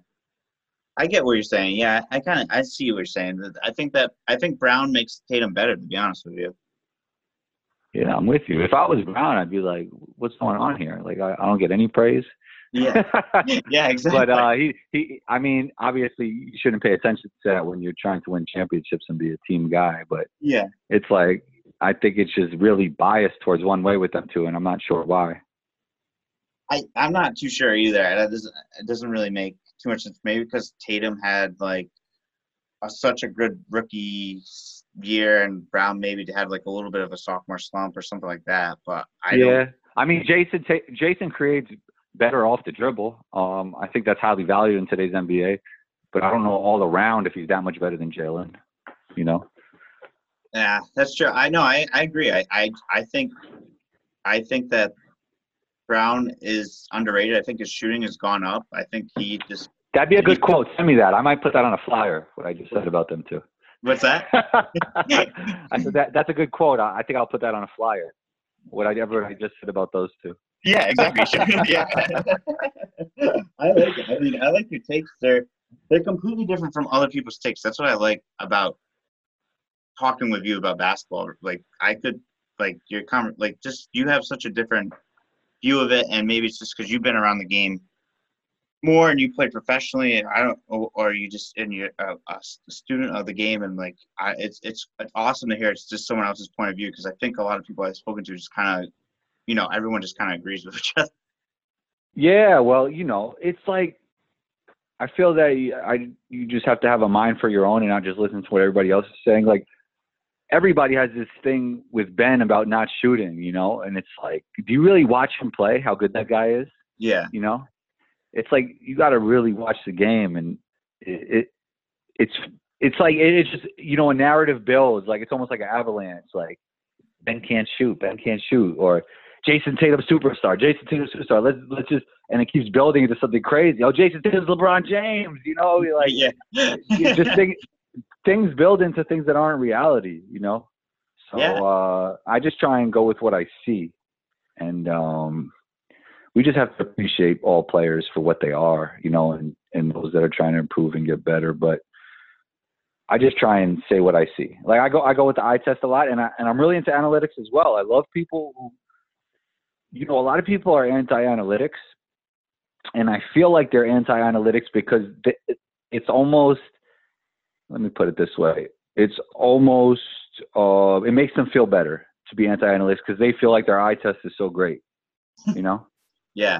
S1: I get what you're saying. Yeah, I kind of I see what you're saying. I think that I think Brown makes Tatum better. To be honest with you.
S2: Yeah, I'm with you. If I was Brown, I'd be like, "What's going on here? Like, I, I don't get any praise."
S1: Yeah, yeah, exactly.
S2: but uh, he, he, I mean, obviously, you shouldn't pay attention to that when you're trying to win championships and be a team guy. But
S1: yeah,
S2: it's like I think it's just really biased towards one way with them too, and I'm not sure why.
S1: I I'm not too sure either. That doesn't it doesn't really make too much sense. Maybe because Tatum had like a, such a good rookie year, and Brown maybe had like a little bit of a sophomore slump or something like that. But I
S2: yeah. I mean Jayson Jayson creates better off the dribble. Um, I think that's highly valued in today's NBA. But I don't know all around if he's that much better than Jaylen. You know.
S1: Yeah, that's true. I know. I, I agree. I, I I think I think that Brown is underrated. I think his shooting has gone up. I think he just.
S2: That'd be a good quote. Send me that. I might put that on a flyer. What I just said about them too.
S1: What's that?
S2: I said that that's a good quote. I, I think I'll put that on a flyer. Whatever I just said about those two.
S1: Yeah, exactly. yeah. I like it. I mean, I like your takes. They're they're completely different from other people's takes. That's what I like about talking with you about basketball. Like I could like your comment like just you have such a different view of it and maybe it's just because you've been around the game more and you play professionally and i don't or, or you just and you're uh, a, a, student of the game and like I, it's it's awesome to hear it's just someone else's point of view because i think a lot of people i've spoken to just kind of you know everyone just kind of agrees with each other.
S2: Yeah well you know it's like i feel that i you just have to have a mind for your own and not just listen to what everybody else is saying. Like everybody has this thing with ben about not shooting you know and it's like do you really watch him play how good that guy is
S1: yeah
S2: you know it's like you got to really watch the game, and it, it it's it's like it's just you know a narrative builds like it's almost like an avalanche. Like Ben can't shoot, Ben can't shoot, or Jayson Tatum superstar, Jayson Tatum superstar. Let's let's just and it keeps building into something crazy. Oh, Jayson Tatum's LeBron James. You know, like
S1: yeah,
S2: just things things build into things that aren't reality. You know, so
S1: yeah.
S2: uh, I just try and go with what I see, and um, we just have to appreciate all players for what they are, you know, and, and those that are trying to improve and get better. But I just try and say what I see. Like I go, I go with the eye test a lot, and I and I'm really into analytics as well. I love people who, you know, a lot of people are anti-analytics, and I feel like they're anti-analytics because it's almost. Let me put it this way: it's almost uh, it makes them feel better to be anti-analytics because they feel like their eye test is so great. You know.
S1: Yeah,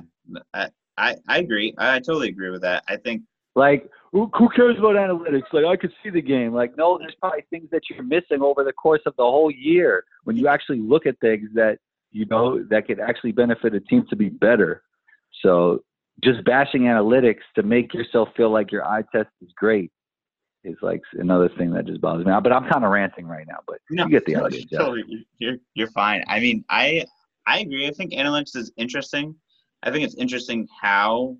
S1: I, I, I agree. I, I totally agree with that. I think
S2: like who, who cares about analytics? Like I could see the game. Like no, there's probably things that you're missing over the course of the whole year when you actually look at things that you know that could actually benefit a team to be better. So just bashing analytics to make yourself feel like your eye test is great is like another thing that just bothers me. Out, but I'm kind of ranting right now. But no, you get the idea.
S1: Totally, you're you're fine. I mean, I I agree. I think analytics is interesting. I think it's interesting how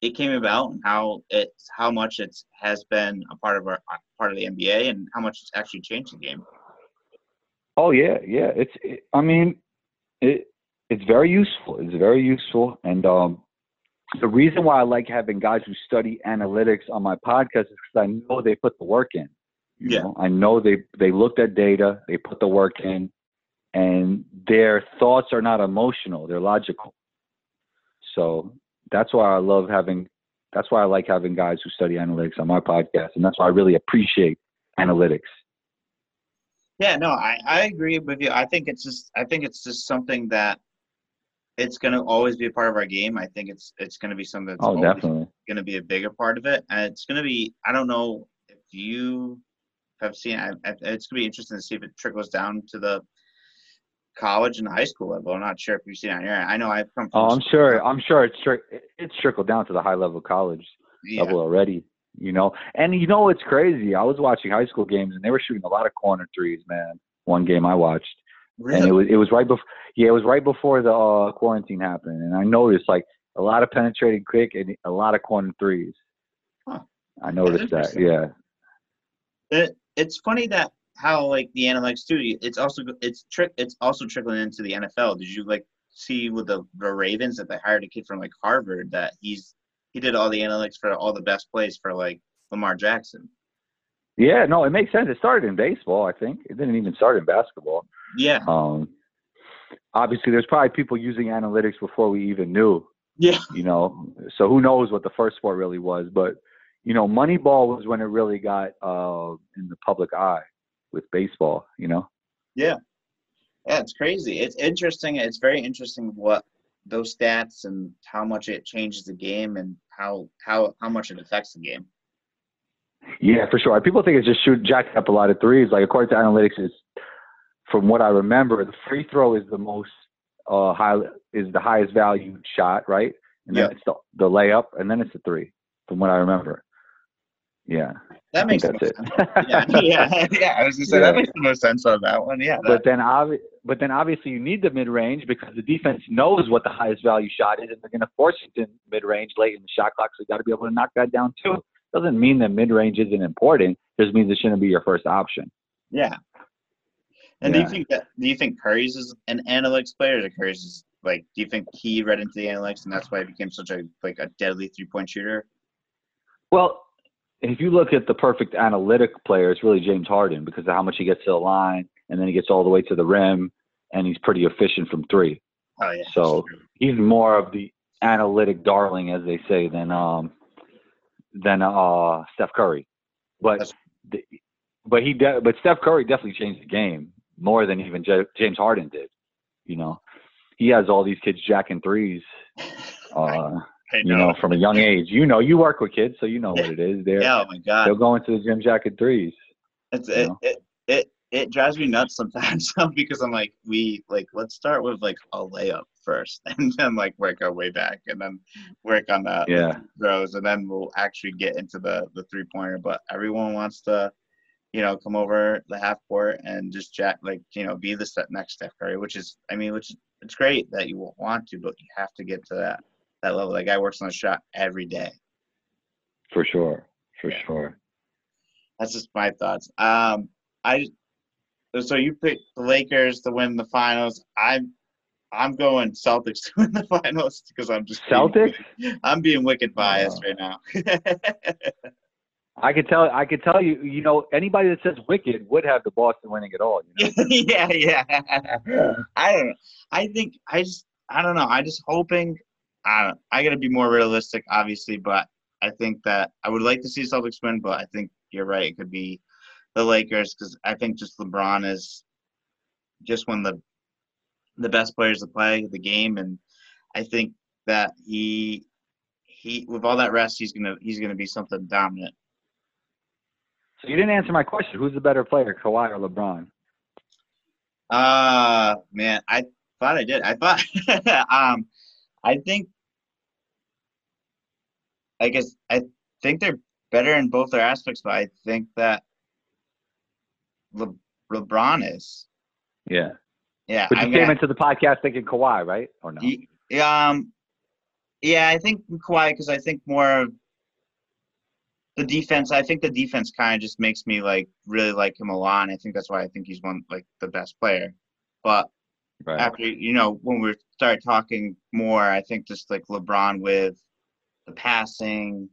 S1: it came about and how it's how much it has been a part of our part of the NBA and how much it's actually changed the game.
S2: Oh yeah, yeah. It's it, I mean, it it's very useful. It's very useful, and um, the reason why I like having guys who study analytics on my podcast is because I know they put the work in. You
S1: yeah.
S2: Know? I know they they looked at data, they put the work in, and their thoughts are not emotional; they're logical. So that's why I love having, that's why I like having guys who study analytics on my podcast. And that's why I really appreciate analytics.
S1: Yeah, no, I, I agree with you. I think it's just, I think it's just something that it's going to always be a part of our game. I think it's, it's going to be something that's
S2: oh, definitely
S1: going to be a bigger part of it. And it's going to be, I don't know if you have seen, I, I, it's going to be interesting to see if it trickles down to the college and high school level. I'm not sure if you've seen it here. I know I've come.
S2: From oh, I'm sure. I'm sure it's it's trickled down to the high level college yeah. level already. You know, and you know it's crazy. I was watching high school games and they were shooting a lot of corner threes. Man, one game I watched, really? and it was it was right before. Yeah, it was right before the uh, quarantine happened, and I noticed like a lot of penetrating quick and a lot of corner threes. Huh. I noticed that. Yeah.
S1: It, it's funny that how like the analytics too. It's also it's trick. It's also trickling into the NFL. Did you like see with the, the Ravens that they hired a kid from like Harvard that he's he did all the analytics for all the best plays for like Lamar Jackson.
S2: Yeah, no, it makes sense. It started in baseball, I think. It didn't even start in basketball.
S1: Yeah.
S2: Um, obviously, there's probably people using analytics before we even knew.
S1: Yeah.
S2: You know, so who knows what the first sport really was? But you know, Moneyball was when it really got uh, in the public eye with baseball, you know?
S1: Yeah. Yeah, it's crazy. It's interesting. It's very interesting what those stats and how much it changes the game and how how how much it affects the game.
S2: Yeah, for sure. People think it's just shoot jacking up a lot of threes. Like according to analytics, is from what I remember, the free throw is the most uh high is the highest value shot, right? And then yeah. it's the, the layup, and then it's the three, from what I remember. Yeah.
S1: That makes that's it. yeah, yeah, yeah. I was just saying yeah. that makes the most sense on that one. Yeah. That.
S2: But then, obvi- but then obviously you need the mid range because the defense knows what the highest value shot is, and they're going to force it in mid range late in the shot clock. So you got to be able to knock that down too. Doesn't mean that mid range isn't important. It just means it shouldn't be your first option.
S1: Yeah. And yeah. do you think that do you think Curry's is an analytics player, or Curry's is like do you think he read into the analytics and that's why he became such a like a deadly three point shooter?
S2: Well, if you look at the perfect analytic player, it's really James Harden because of how much he gets to the line and then he gets all the way to the rim and he's pretty efficient from three.
S1: Oh yeah.
S2: So he's more of the analytic darling, as they say, than um than uh Steph Curry. But the, but he de- but Steph Curry definitely changed the game more than even J- James Harden did. You know, he has all these kids jacking threes. Uh, you know, from a young age. You know, you work with kids, so you know what it is. They're
S1: yeah. Oh my god.
S2: they'll go into the gym jacking threes.
S1: It's, it,
S2: know?
S1: it it it drives me nuts sometimes because I'm like, we like let's start with like a layup first, and then like work our way back, and then work on the
S2: Yeah.
S1: throws, and then we'll actually get into the the three pointer. But everyone wants to, you know, come over the half court and just jack like you know be the next Steph Curry, which is I mean, which it's great that you want to, but you have to get to that that level. That guy works on a shot every day.
S2: For sure. For
S1: Yeah.
S2: sure.
S1: That's just my thoughts. Um, I so you picked the Lakers to win the finals. I'm I'm going Celtics to win the finals because I'm just being-
S2: Celtics?
S1: I'm being wicked biased
S2: Uh,
S1: right now.
S2: I could tell. I could tell you. You know, anybody that says Wicked would have the Boston winning it all. You know?
S1: yeah, yeah. I don't know. I think I just I don't know. I just hoping. I don't. I got to be more realistic, obviously, but I think that I would like to see Celtics win, but I think you're right. It could be the Lakers because I think just LeBron is just one of the the best players to play the game, and I think that he he with all that rest, he's gonna he's gonna be something dominant.
S2: So you didn't answer my question. Who's the better player, Kawhi or LeBron?
S1: Uh man, I thought I did. I thought um I think I guess I think they're better in both their aspects, but I think that Le- LeBron is.
S2: Yeah.
S1: Yeah,
S2: But
S1: I
S2: you
S1: mean,
S2: came
S1: I-
S2: into the podcast thinking Kawhi, right? Or no?
S1: y- um yeah, I think Kawhi because I think more of the defense. I think the defense kind of just makes me like really like him a lot. And I think that's why I think he's one like the best player. But
S2: Right.
S1: after you know when we start talking more i think just like lebron with the passing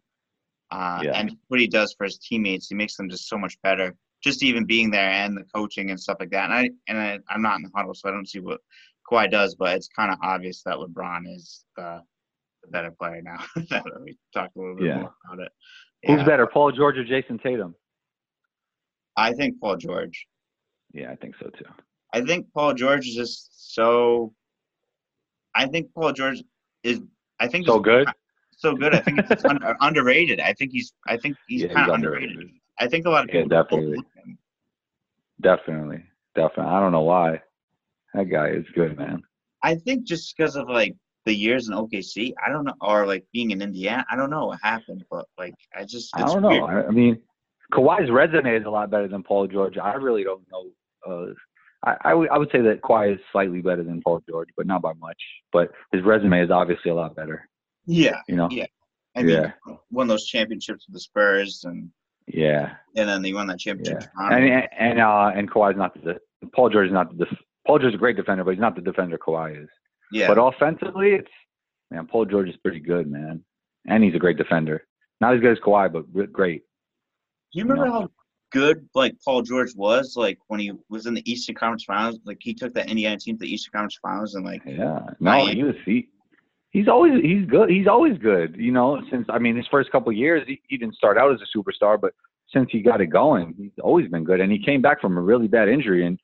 S1: uh,
S2: Yeah.
S1: and what he does for his teammates he makes them just so much better just even being there and the coaching and stuff like that and i and I, i'm not in the huddle so i don't see what Kawhi does but it's kind of obvious that lebron is the, the better player now that we talked a little bit
S2: Yeah.
S1: more about it
S2: Who's better, Paul George or Jayson Tatum?
S1: i think paul george
S2: Yeah, I think so too.
S1: I think Paul George is just so. I think Paul George is. I think
S2: So good.
S1: So good. I think he's un- underrated. I think he's. I think he's
S2: Yeah,
S1: kind of
S2: underrated.
S1: underrated. I think a lot of people. don't
S2: definitely.
S1: look at him.
S2: Definitely. Definitely. I don't know why. That guy is good, man.
S1: I think just because of like the years in OKC, I don't know, or like being in Indiana, I don't know what happened, but like I just.
S2: I don't know.
S1: weird.
S2: I, I mean, Kawhi's resume is a lot better than Paul George. I really don't know. Uh, I, I would say that Kawhi is slightly better than Paul George, but not by much. But his resume is obviously a lot better.
S1: Yeah,
S2: You know.
S1: Yeah. I mean,
S2: Yeah.
S1: won those championships with the Spurs, and
S2: Yeah.
S1: and then they won that championship.
S2: Yeah. And and and, uh, and Kawhi's not the Paul George is not the Paul George is a great defender, but he's not the defender Kawhi is.
S1: Yeah,
S2: But offensively, it's man, Paul George is pretty good, man, and he's a great defender. Not as good as Kawhi, but great.
S1: Do you remember
S2: know.
S1: how good like Paul George was like when he was in the Eastern Conference Finals? Like he took that Indiana team to the Eastern Conference Finals and like
S2: Yeah, no, he was he. He's always he's good. He's always good. You know, since I mean his first couple of years, he, he didn't start out as a superstar, but since he got it going, he's always been good. And he came back from a really bad injury and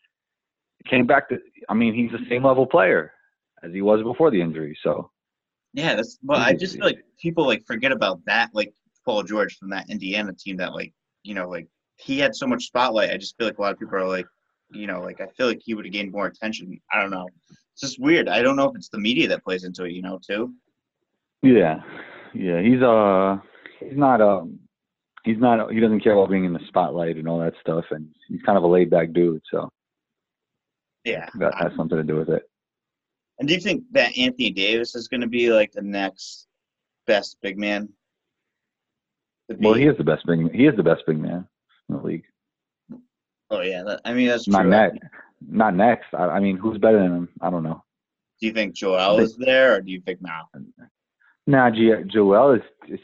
S2: came back to. I mean, he's the same level player as he was before the injury. So
S1: yeah, that's. But I just feel like people like forget about that like Paul George from that Indiana team that like you know like he had so much spotlight. I just feel like a lot of people are like you know like I feel like he would have gained more attention. I don't know. It's just weird. I don't know if it's the media that plays into it. You know too.
S2: yeah, yeah, he's uh he's not um he's not he doesn't care about being in the spotlight and all that stuff, and he's kind of a laid back dude. So
S1: Yeah.
S2: that has something to do with it.
S1: And do you think that Anthony Davis is going to be like the next best big man?
S2: Well, he is the best big. He is the best big man in the league.
S1: Oh yeah, that, I mean that's
S2: Not
S1: true.
S2: next. Not next. I, I mean, who's better than him? I don't know.
S1: Do you think Joel is there, or do you think now?
S2: Nah, Joel is, is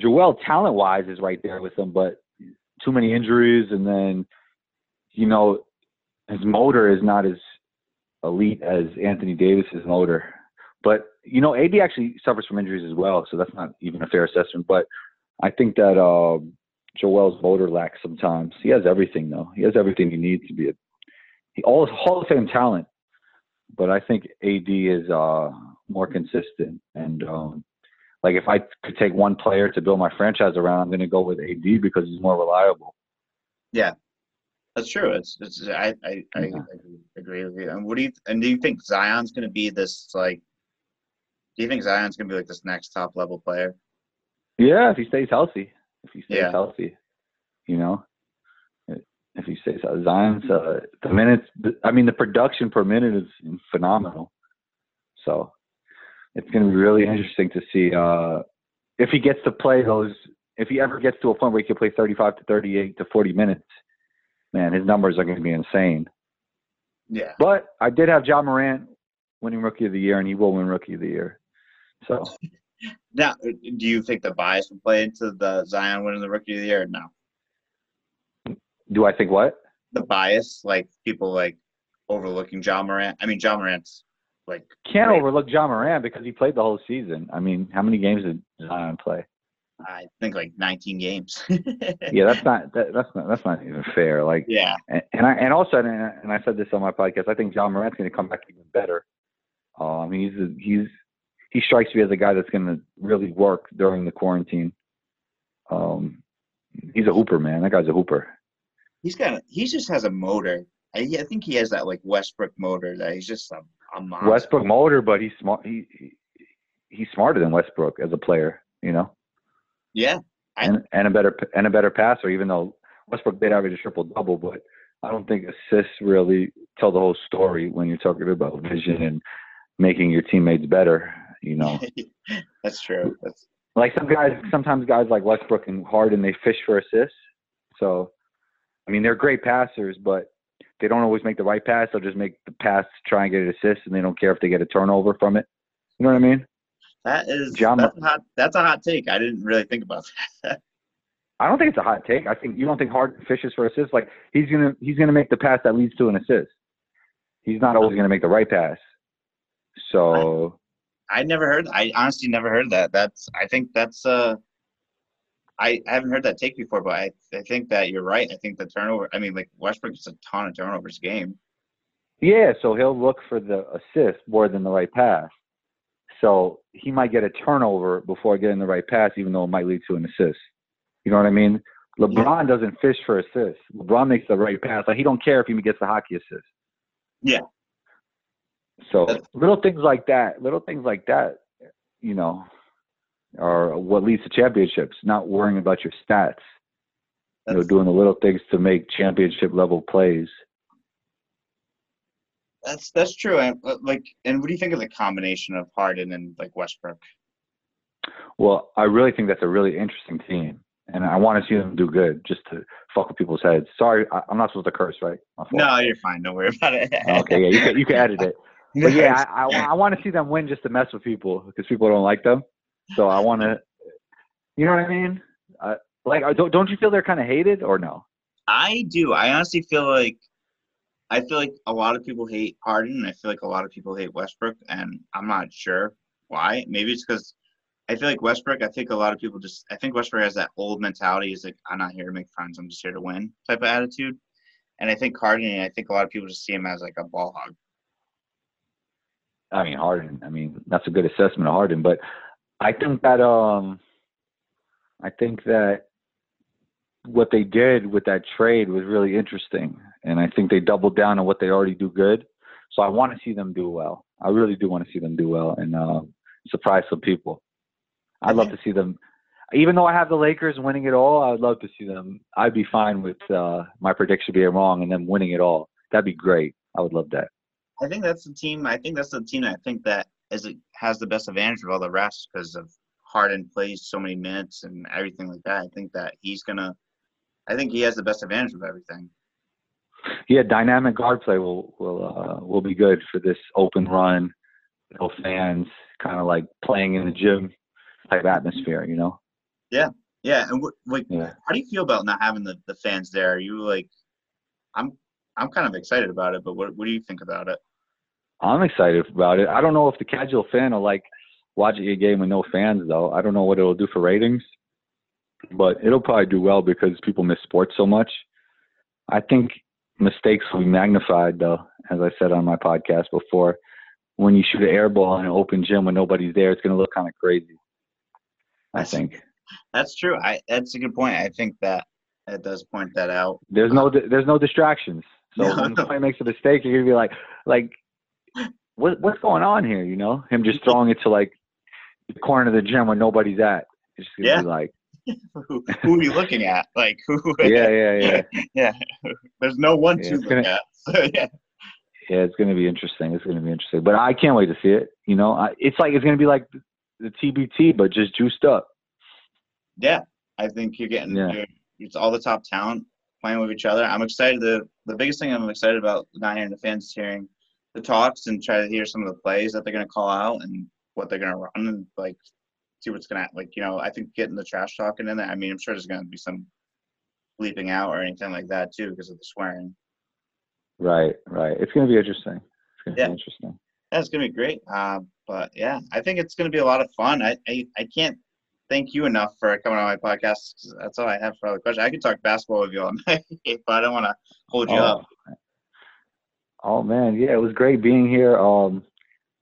S2: Joel talent wise is right there with him, but too many injuries, and then you know his motor is not as elite as Anthony davis Davis's motor. But you know, AD actually suffers from injuries as well, so that's not even a fair assessment. But I think that uh, Joel's motor lacks sometimes. He has everything though. He has everything he needs to be a he all Hall of Fame talent. But I think AD is uh, more consistent and um, like if I could take one player to build my franchise around, I'm going to go with AD because he's more reliable.
S1: Yeah, that's true. It's, it's I I, I, yeah. I agree with you. And what do you and do you think Zion's going to be this like? Do you think Zion's going to be like this next top level player?
S2: Yeah, if he stays healthy. If he stays yeah. healthy, you know. If he stays healthy, Zion's uh, the minutes. I mean, the production per minute is phenomenal. So it's going to be really interesting to see uh, if he gets to play those. If he ever gets to a point where he can play 35 to 38 to 40 minutes, man, his numbers are going to be insane.
S1: Yeah.
S2: But I did have Ja Morant winning Rookie of the Year, and he will win Rookie of the Year. So.
S1: Now, do you think the bias will play into the Zion winning the Rookie of the Year? no.
S2: Do I think what?
S1: The bias, like people like overlooking Ja Morant. I mean, Ja Morant's like
S2: can't great. overlook Ja Morant because he played the whole season. I mean, how many games did Zion play?
S1: I think like 19 games.
S2: yeah, that's not that, that's not that's not even fair. Like
S1: yeah,
S2: and, and I and also and I said this on my podcast. I think Ja Morant's going to come back even better. Um, he's a, he's he strikes me as a guy that's going to really work during the quarantine. Um, he's a hooper, man. That guy's a hooper.
S1: He's got a, he just has a motor. I, I think he has that like Westbrook motor that he's just a
S2: Westbrook motor, but he's smart. He, he he's smarter than Westbrook as a player. You know.
S1: Yeah.
S2: And and a better and a better passer, even though Westbrook did average a triple double, but I don't think assists really tell the whole story when you're talking about vision and making your teammates better. You know.
S1: That's true. That's
S2: like some guys. Sometimes guys like Westbrook and Harden they fish for assists. So, I mean, they're great passers, but they don't always make the right pass. They'll just make the pass, try and get an assist, and they don't care if they get a turnover from it. You know what I mean?
S1: That is John, that's, a hot, that's a hot take. I didn't really think about that.
S2: I don't think it's a hot take. I think you don't think Hard fishes for assists. Like he's gonna he's gonna make the pass that leads to an assist. He's not always gonna make the right pass. So
S1: I, I never heard. I honestly never heard that. That's I think that's uh I, I haven't heard that take before, but I, I think that you're right. I think the turnover. I mean, like Westbrook gets a ton of turnovers a game.
S2: Yeah, so he'll look for the assist more than the right pass. So he might get a turnover before getting the right pass, even though it might lead to an assist. You know what I mean? LeBron yeah. doesn't fish for assists. LeBron makes the right pass. Like he don't care if he gets the hockey assist.
S1: Yeah.
S2: So That's- little things like that, little things like that, you know, are what leads to championships, not worrying about your stats. That's, you know, doing the little things to make championship level plays.
S1: That's that's true. And uh, like, and what do you think of the combination of Harden and like Westbrook?
S2: Well, I really think that's a really interesting team, and I want to see them do good, just to fuck with people's heads. Sorry, I, am not supposed to curse, right?
S1: No, you're fine. Don't worry about it.
S2: okay, yeah, you can you can edit it. But yeah, I, I, I want to see them win just to mess with people because people don't like them. So I want to, you know what I mean? Uh, like, don't don't you feel they're kind of hated or no?
S1: I do. I honestly feel like I feel like a lot of people hate Harden. I feel like a lot of people hate Westbrook, and I'm not sure why. Maybe it's because I feel like Westbrook. I think a lot of people just. I think Westbrook has that old mentality. Is like, I'm not here to make friends. I'm just here to win type of attitude. And I think Harden. I think a lot of people just see him as like a ball hog.
S2: I mean Harden. I mean that's a good assessment of Harden, but I think that um, I think that what they did with that trade was really interesting, and I think they doubled down on what they already do good. So I want to see them do well. I really do want to see them do well and uh, surprise some people. I'd love to see them. Even though I have the Lakers winning it all, I would love to see them. I'd be fine with uh, my prediction being wrong and them winning it all. That'd be great. I would love that.
S1: I think that's the team. I think that's the team. I think that it has the best advantage of all the rest because of Harden plays so many minutes and everything like that. I think that he's gonna. I think he has the best advantage of everything.
S2: Yeah, dynamic guard play will will uh, will be good for this open run. no fans, kind of like playing in the gym type atmosphere, you know?
S1: Yeah, yeah. And what, like,
S2: Yeah.
S1: how do you feel about not having the, the fans there? Are you like, I'm I'm kind of excited about it, but what what do you think about it?
S2: I'm excited about it. I don't know if the casual fan will like watching a game with no fans though. I don't know what it'll do for ratings, but it'll probably do well because people miss sports so much. I think mistakes will be magnified though, as I said on my podcast before. When you shoot an air ball in an open gym when nobody's there, it's going to look kind of crazy. I
S1: That's-
S2: think
S1: That's true. I that's a good point. I think that it does point that out.
S2: there's no there's no distractions. So
S1: No.
S2: when somebody makes a mistake, you're gonna be like, like, what what's going on here? You know, him just throwing it to like the corner of the gym where nobody's at. It's just gonna
S1: Yeah.
S2: be like,
S1: who, who are you looking at? Like who?
S2: yeah, yeah, yeah,
S1: yeah. There's no one
S2: Yeah,
S1: to look
S2: gonna-
S1: at. So, yeah.
S2: yeah. It's gonna be interesting. It's gonna be interesting. But I can't wait to see it. You know, I, it's like it's gonna be like the TBT, but just juiced up.
S1: Yeah, I think you're getting
S2: Yeah.
S1: you're, it's all the top talent playing with each other. I'm excited. The the biggest thing I'm excited about not hearing the fans is hearing the talks and try to hear some of the plays that they're going to call out and what they're going to run and like see what's going to like you know I think getting the trash talking in there. I mean I'm sure there's going to be some bleeping out or anything like that too because of the swearing.
S2: Right, right. It's gonna be interesting. It's gonna
S1: Yeah.
S2: be interesting.
S1: That's going to be great. Uh, but yeah, I think it's going to be a lot of fun. I, I I can't thank you enough for coming on my podcast. 'cause That's all I have for other questions. I could talk basketball with you all night, but I don't want to hold you up.
S2: Oh man, yeah, it was great being here. Um,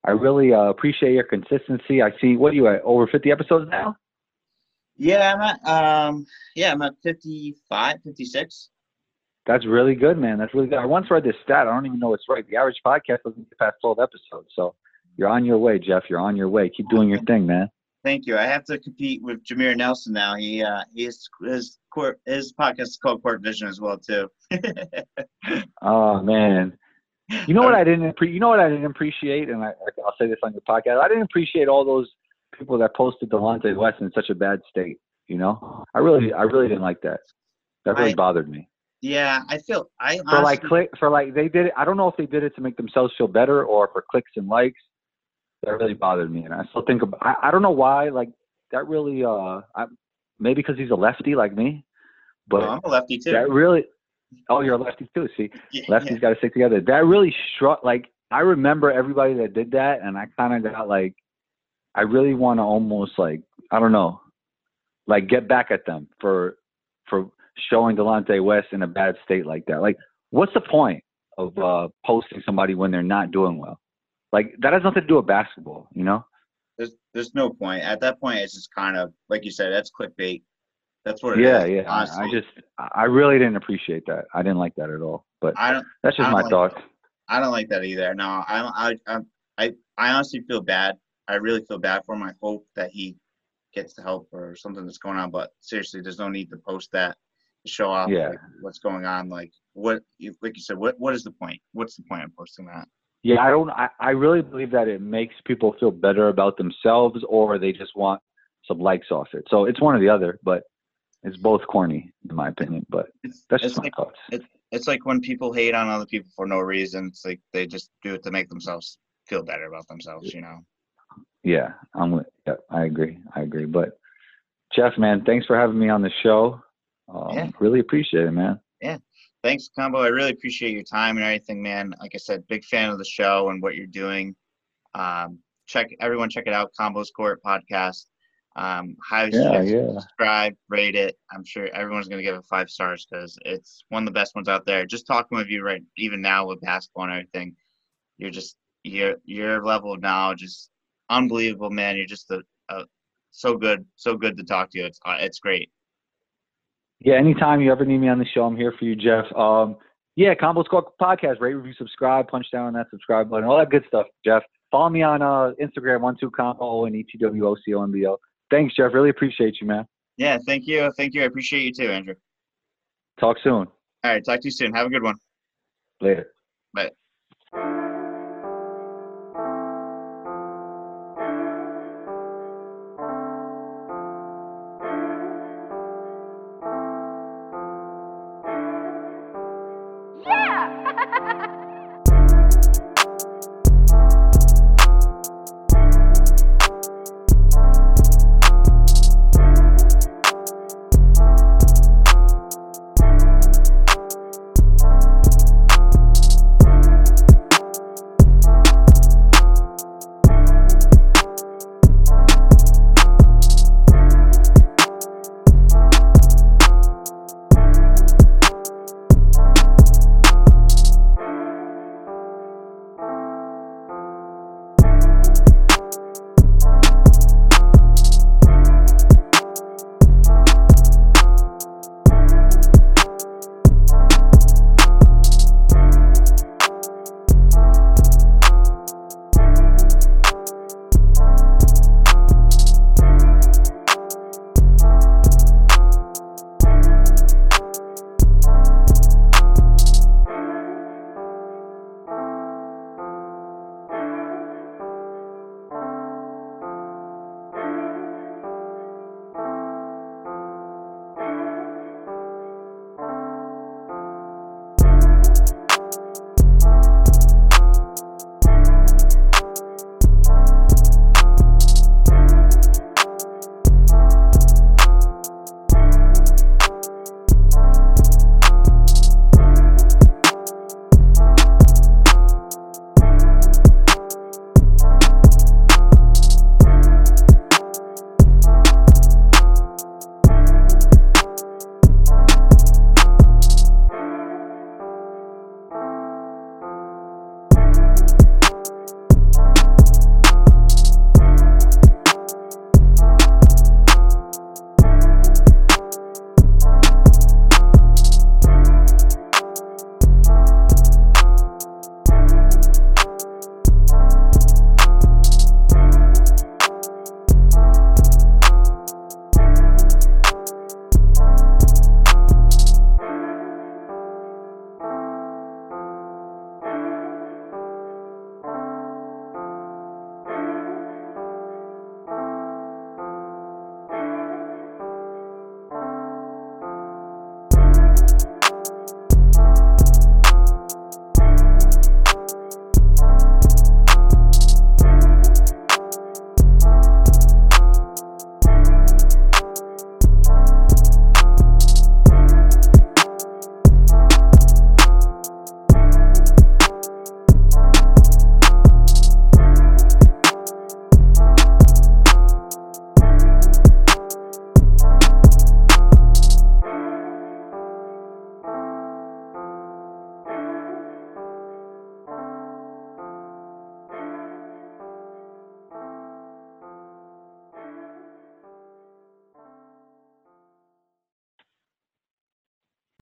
S2: I really uh, appreciate your consistency. I see. What are you at? Over 50 episodes now?
S1: Yeah, I'm at um yeah, I'm at 55, 56.
S2: That's really good, man. That's really good. I once read this stat. I don't even know it's right. The average podcast doesn't get past 12 episodes. So you're on your way, Jeff. You're on your way. Keep doing your thing, man.
S1: Thank you. I have to compete with Jameer Nelson now. He uh his his court his podcast is called Court Vision as well too.
S2: Oh man. You know what I didn't appre- you know what I didn't appreciate, and I, I'll say this on your podcast. I didn't appreciate all those people that posted Delonte West in such a bad state. You know, I really, I really didn't like that. That really
S1: I-
S2: bothered me.
S1: yeah, I feel I
S2: For like click, for like they did it. I don't know if they did it to make themselves feel better or for clicks and likes. That really bothered me, and I still think about. I, I don't know why. Like that really. Uh, I, maybe because he's a lefty like me, but
S1: Oh, I'm a lefty too.
S2: that really. Oh, you're a lefty too. See,
S1: Yeah,
S2: lefties got to stick together. That really struck. Like I remember everybody that did that, and I kind of got like, I really want to almost like I don't know, like get back at them for for showing Delonte West in a bad state like that. Like, what's the point of uh posting somebody when they're not doing well? Like that has nothing to do with basketball, you know?
S1: there's there's no point. At that point it's just kind of like you said, that's clickbait. That's what it is.
S2: Yeah, yeah. I-
S1: Honestly.
S2: I just I really didn't appreciate that. I didn't like that at all. But
S1: I don't
S2: that's just
S1: I
S2: my
S1: don't
S2: thoughts.
S1: I don't like that either. No, I I I I honestly feel bad. I really feel bad for him. I hope that he gets the help or something that's going on. But seriously, there's no need to post that to show off
S2: Yeah.
S1: like, what's going on. Like what, you- like you said, what what is the point? What's the point of posting that?
S2: Yeah, I don't. I, I really believe that it makes people feel better about themselves, or they just want some likes off it. So it's one or the other, but it's both corny in my opinion. But
S1: It's
S2: that's
S1: it's
S2: just my
S1: like
S2: thoughts.
S1: it's like when people hate on other people for no reason. It's like they just do it to make themselves feel better about themselves. You know.
S2: Yeah, I'm with. Yeah, I agree. I agree. But Jeff, man, thanks for having me on the show. Um,
S1: Yeah.
S2: Really appreciate it, man. Yeah.
S1: Thanks, Combo. I really appreciate your time and everything, man. Like I said, big fan of the show and what you're doing. Um, check everyone, check it out. Combos Court podcast. Um, highly
S2: Yeah, yeah.
S1: subscribe, rate it. I'm sure everyone's gonna give it five stars because it's one of the best ones out there. Just talking with you right, even now with basketball and everything, you're just your your level of knowledge is unbelievable, man. You're just a, a so good, so good to talk to you. It's uh, it's great.
S2: Yeah, anytime you ever need me on the show, I'm here for you, Jeff. Um, yeah, Combo Squad podcast, rate, review, subscribe, punch down on that subscribe button, all that good stuff, Jeff. Follow me on uh, Instagram, one two combo and E T W O C O M B O. Thanks, Jeff. Really appreciate you, man.
S1: Yeah, thank you, thank you. I appreciate you too, Andrew.
S2: Talk soon.
S1: All right, talk to you soon. Have a good one.
S2: Later.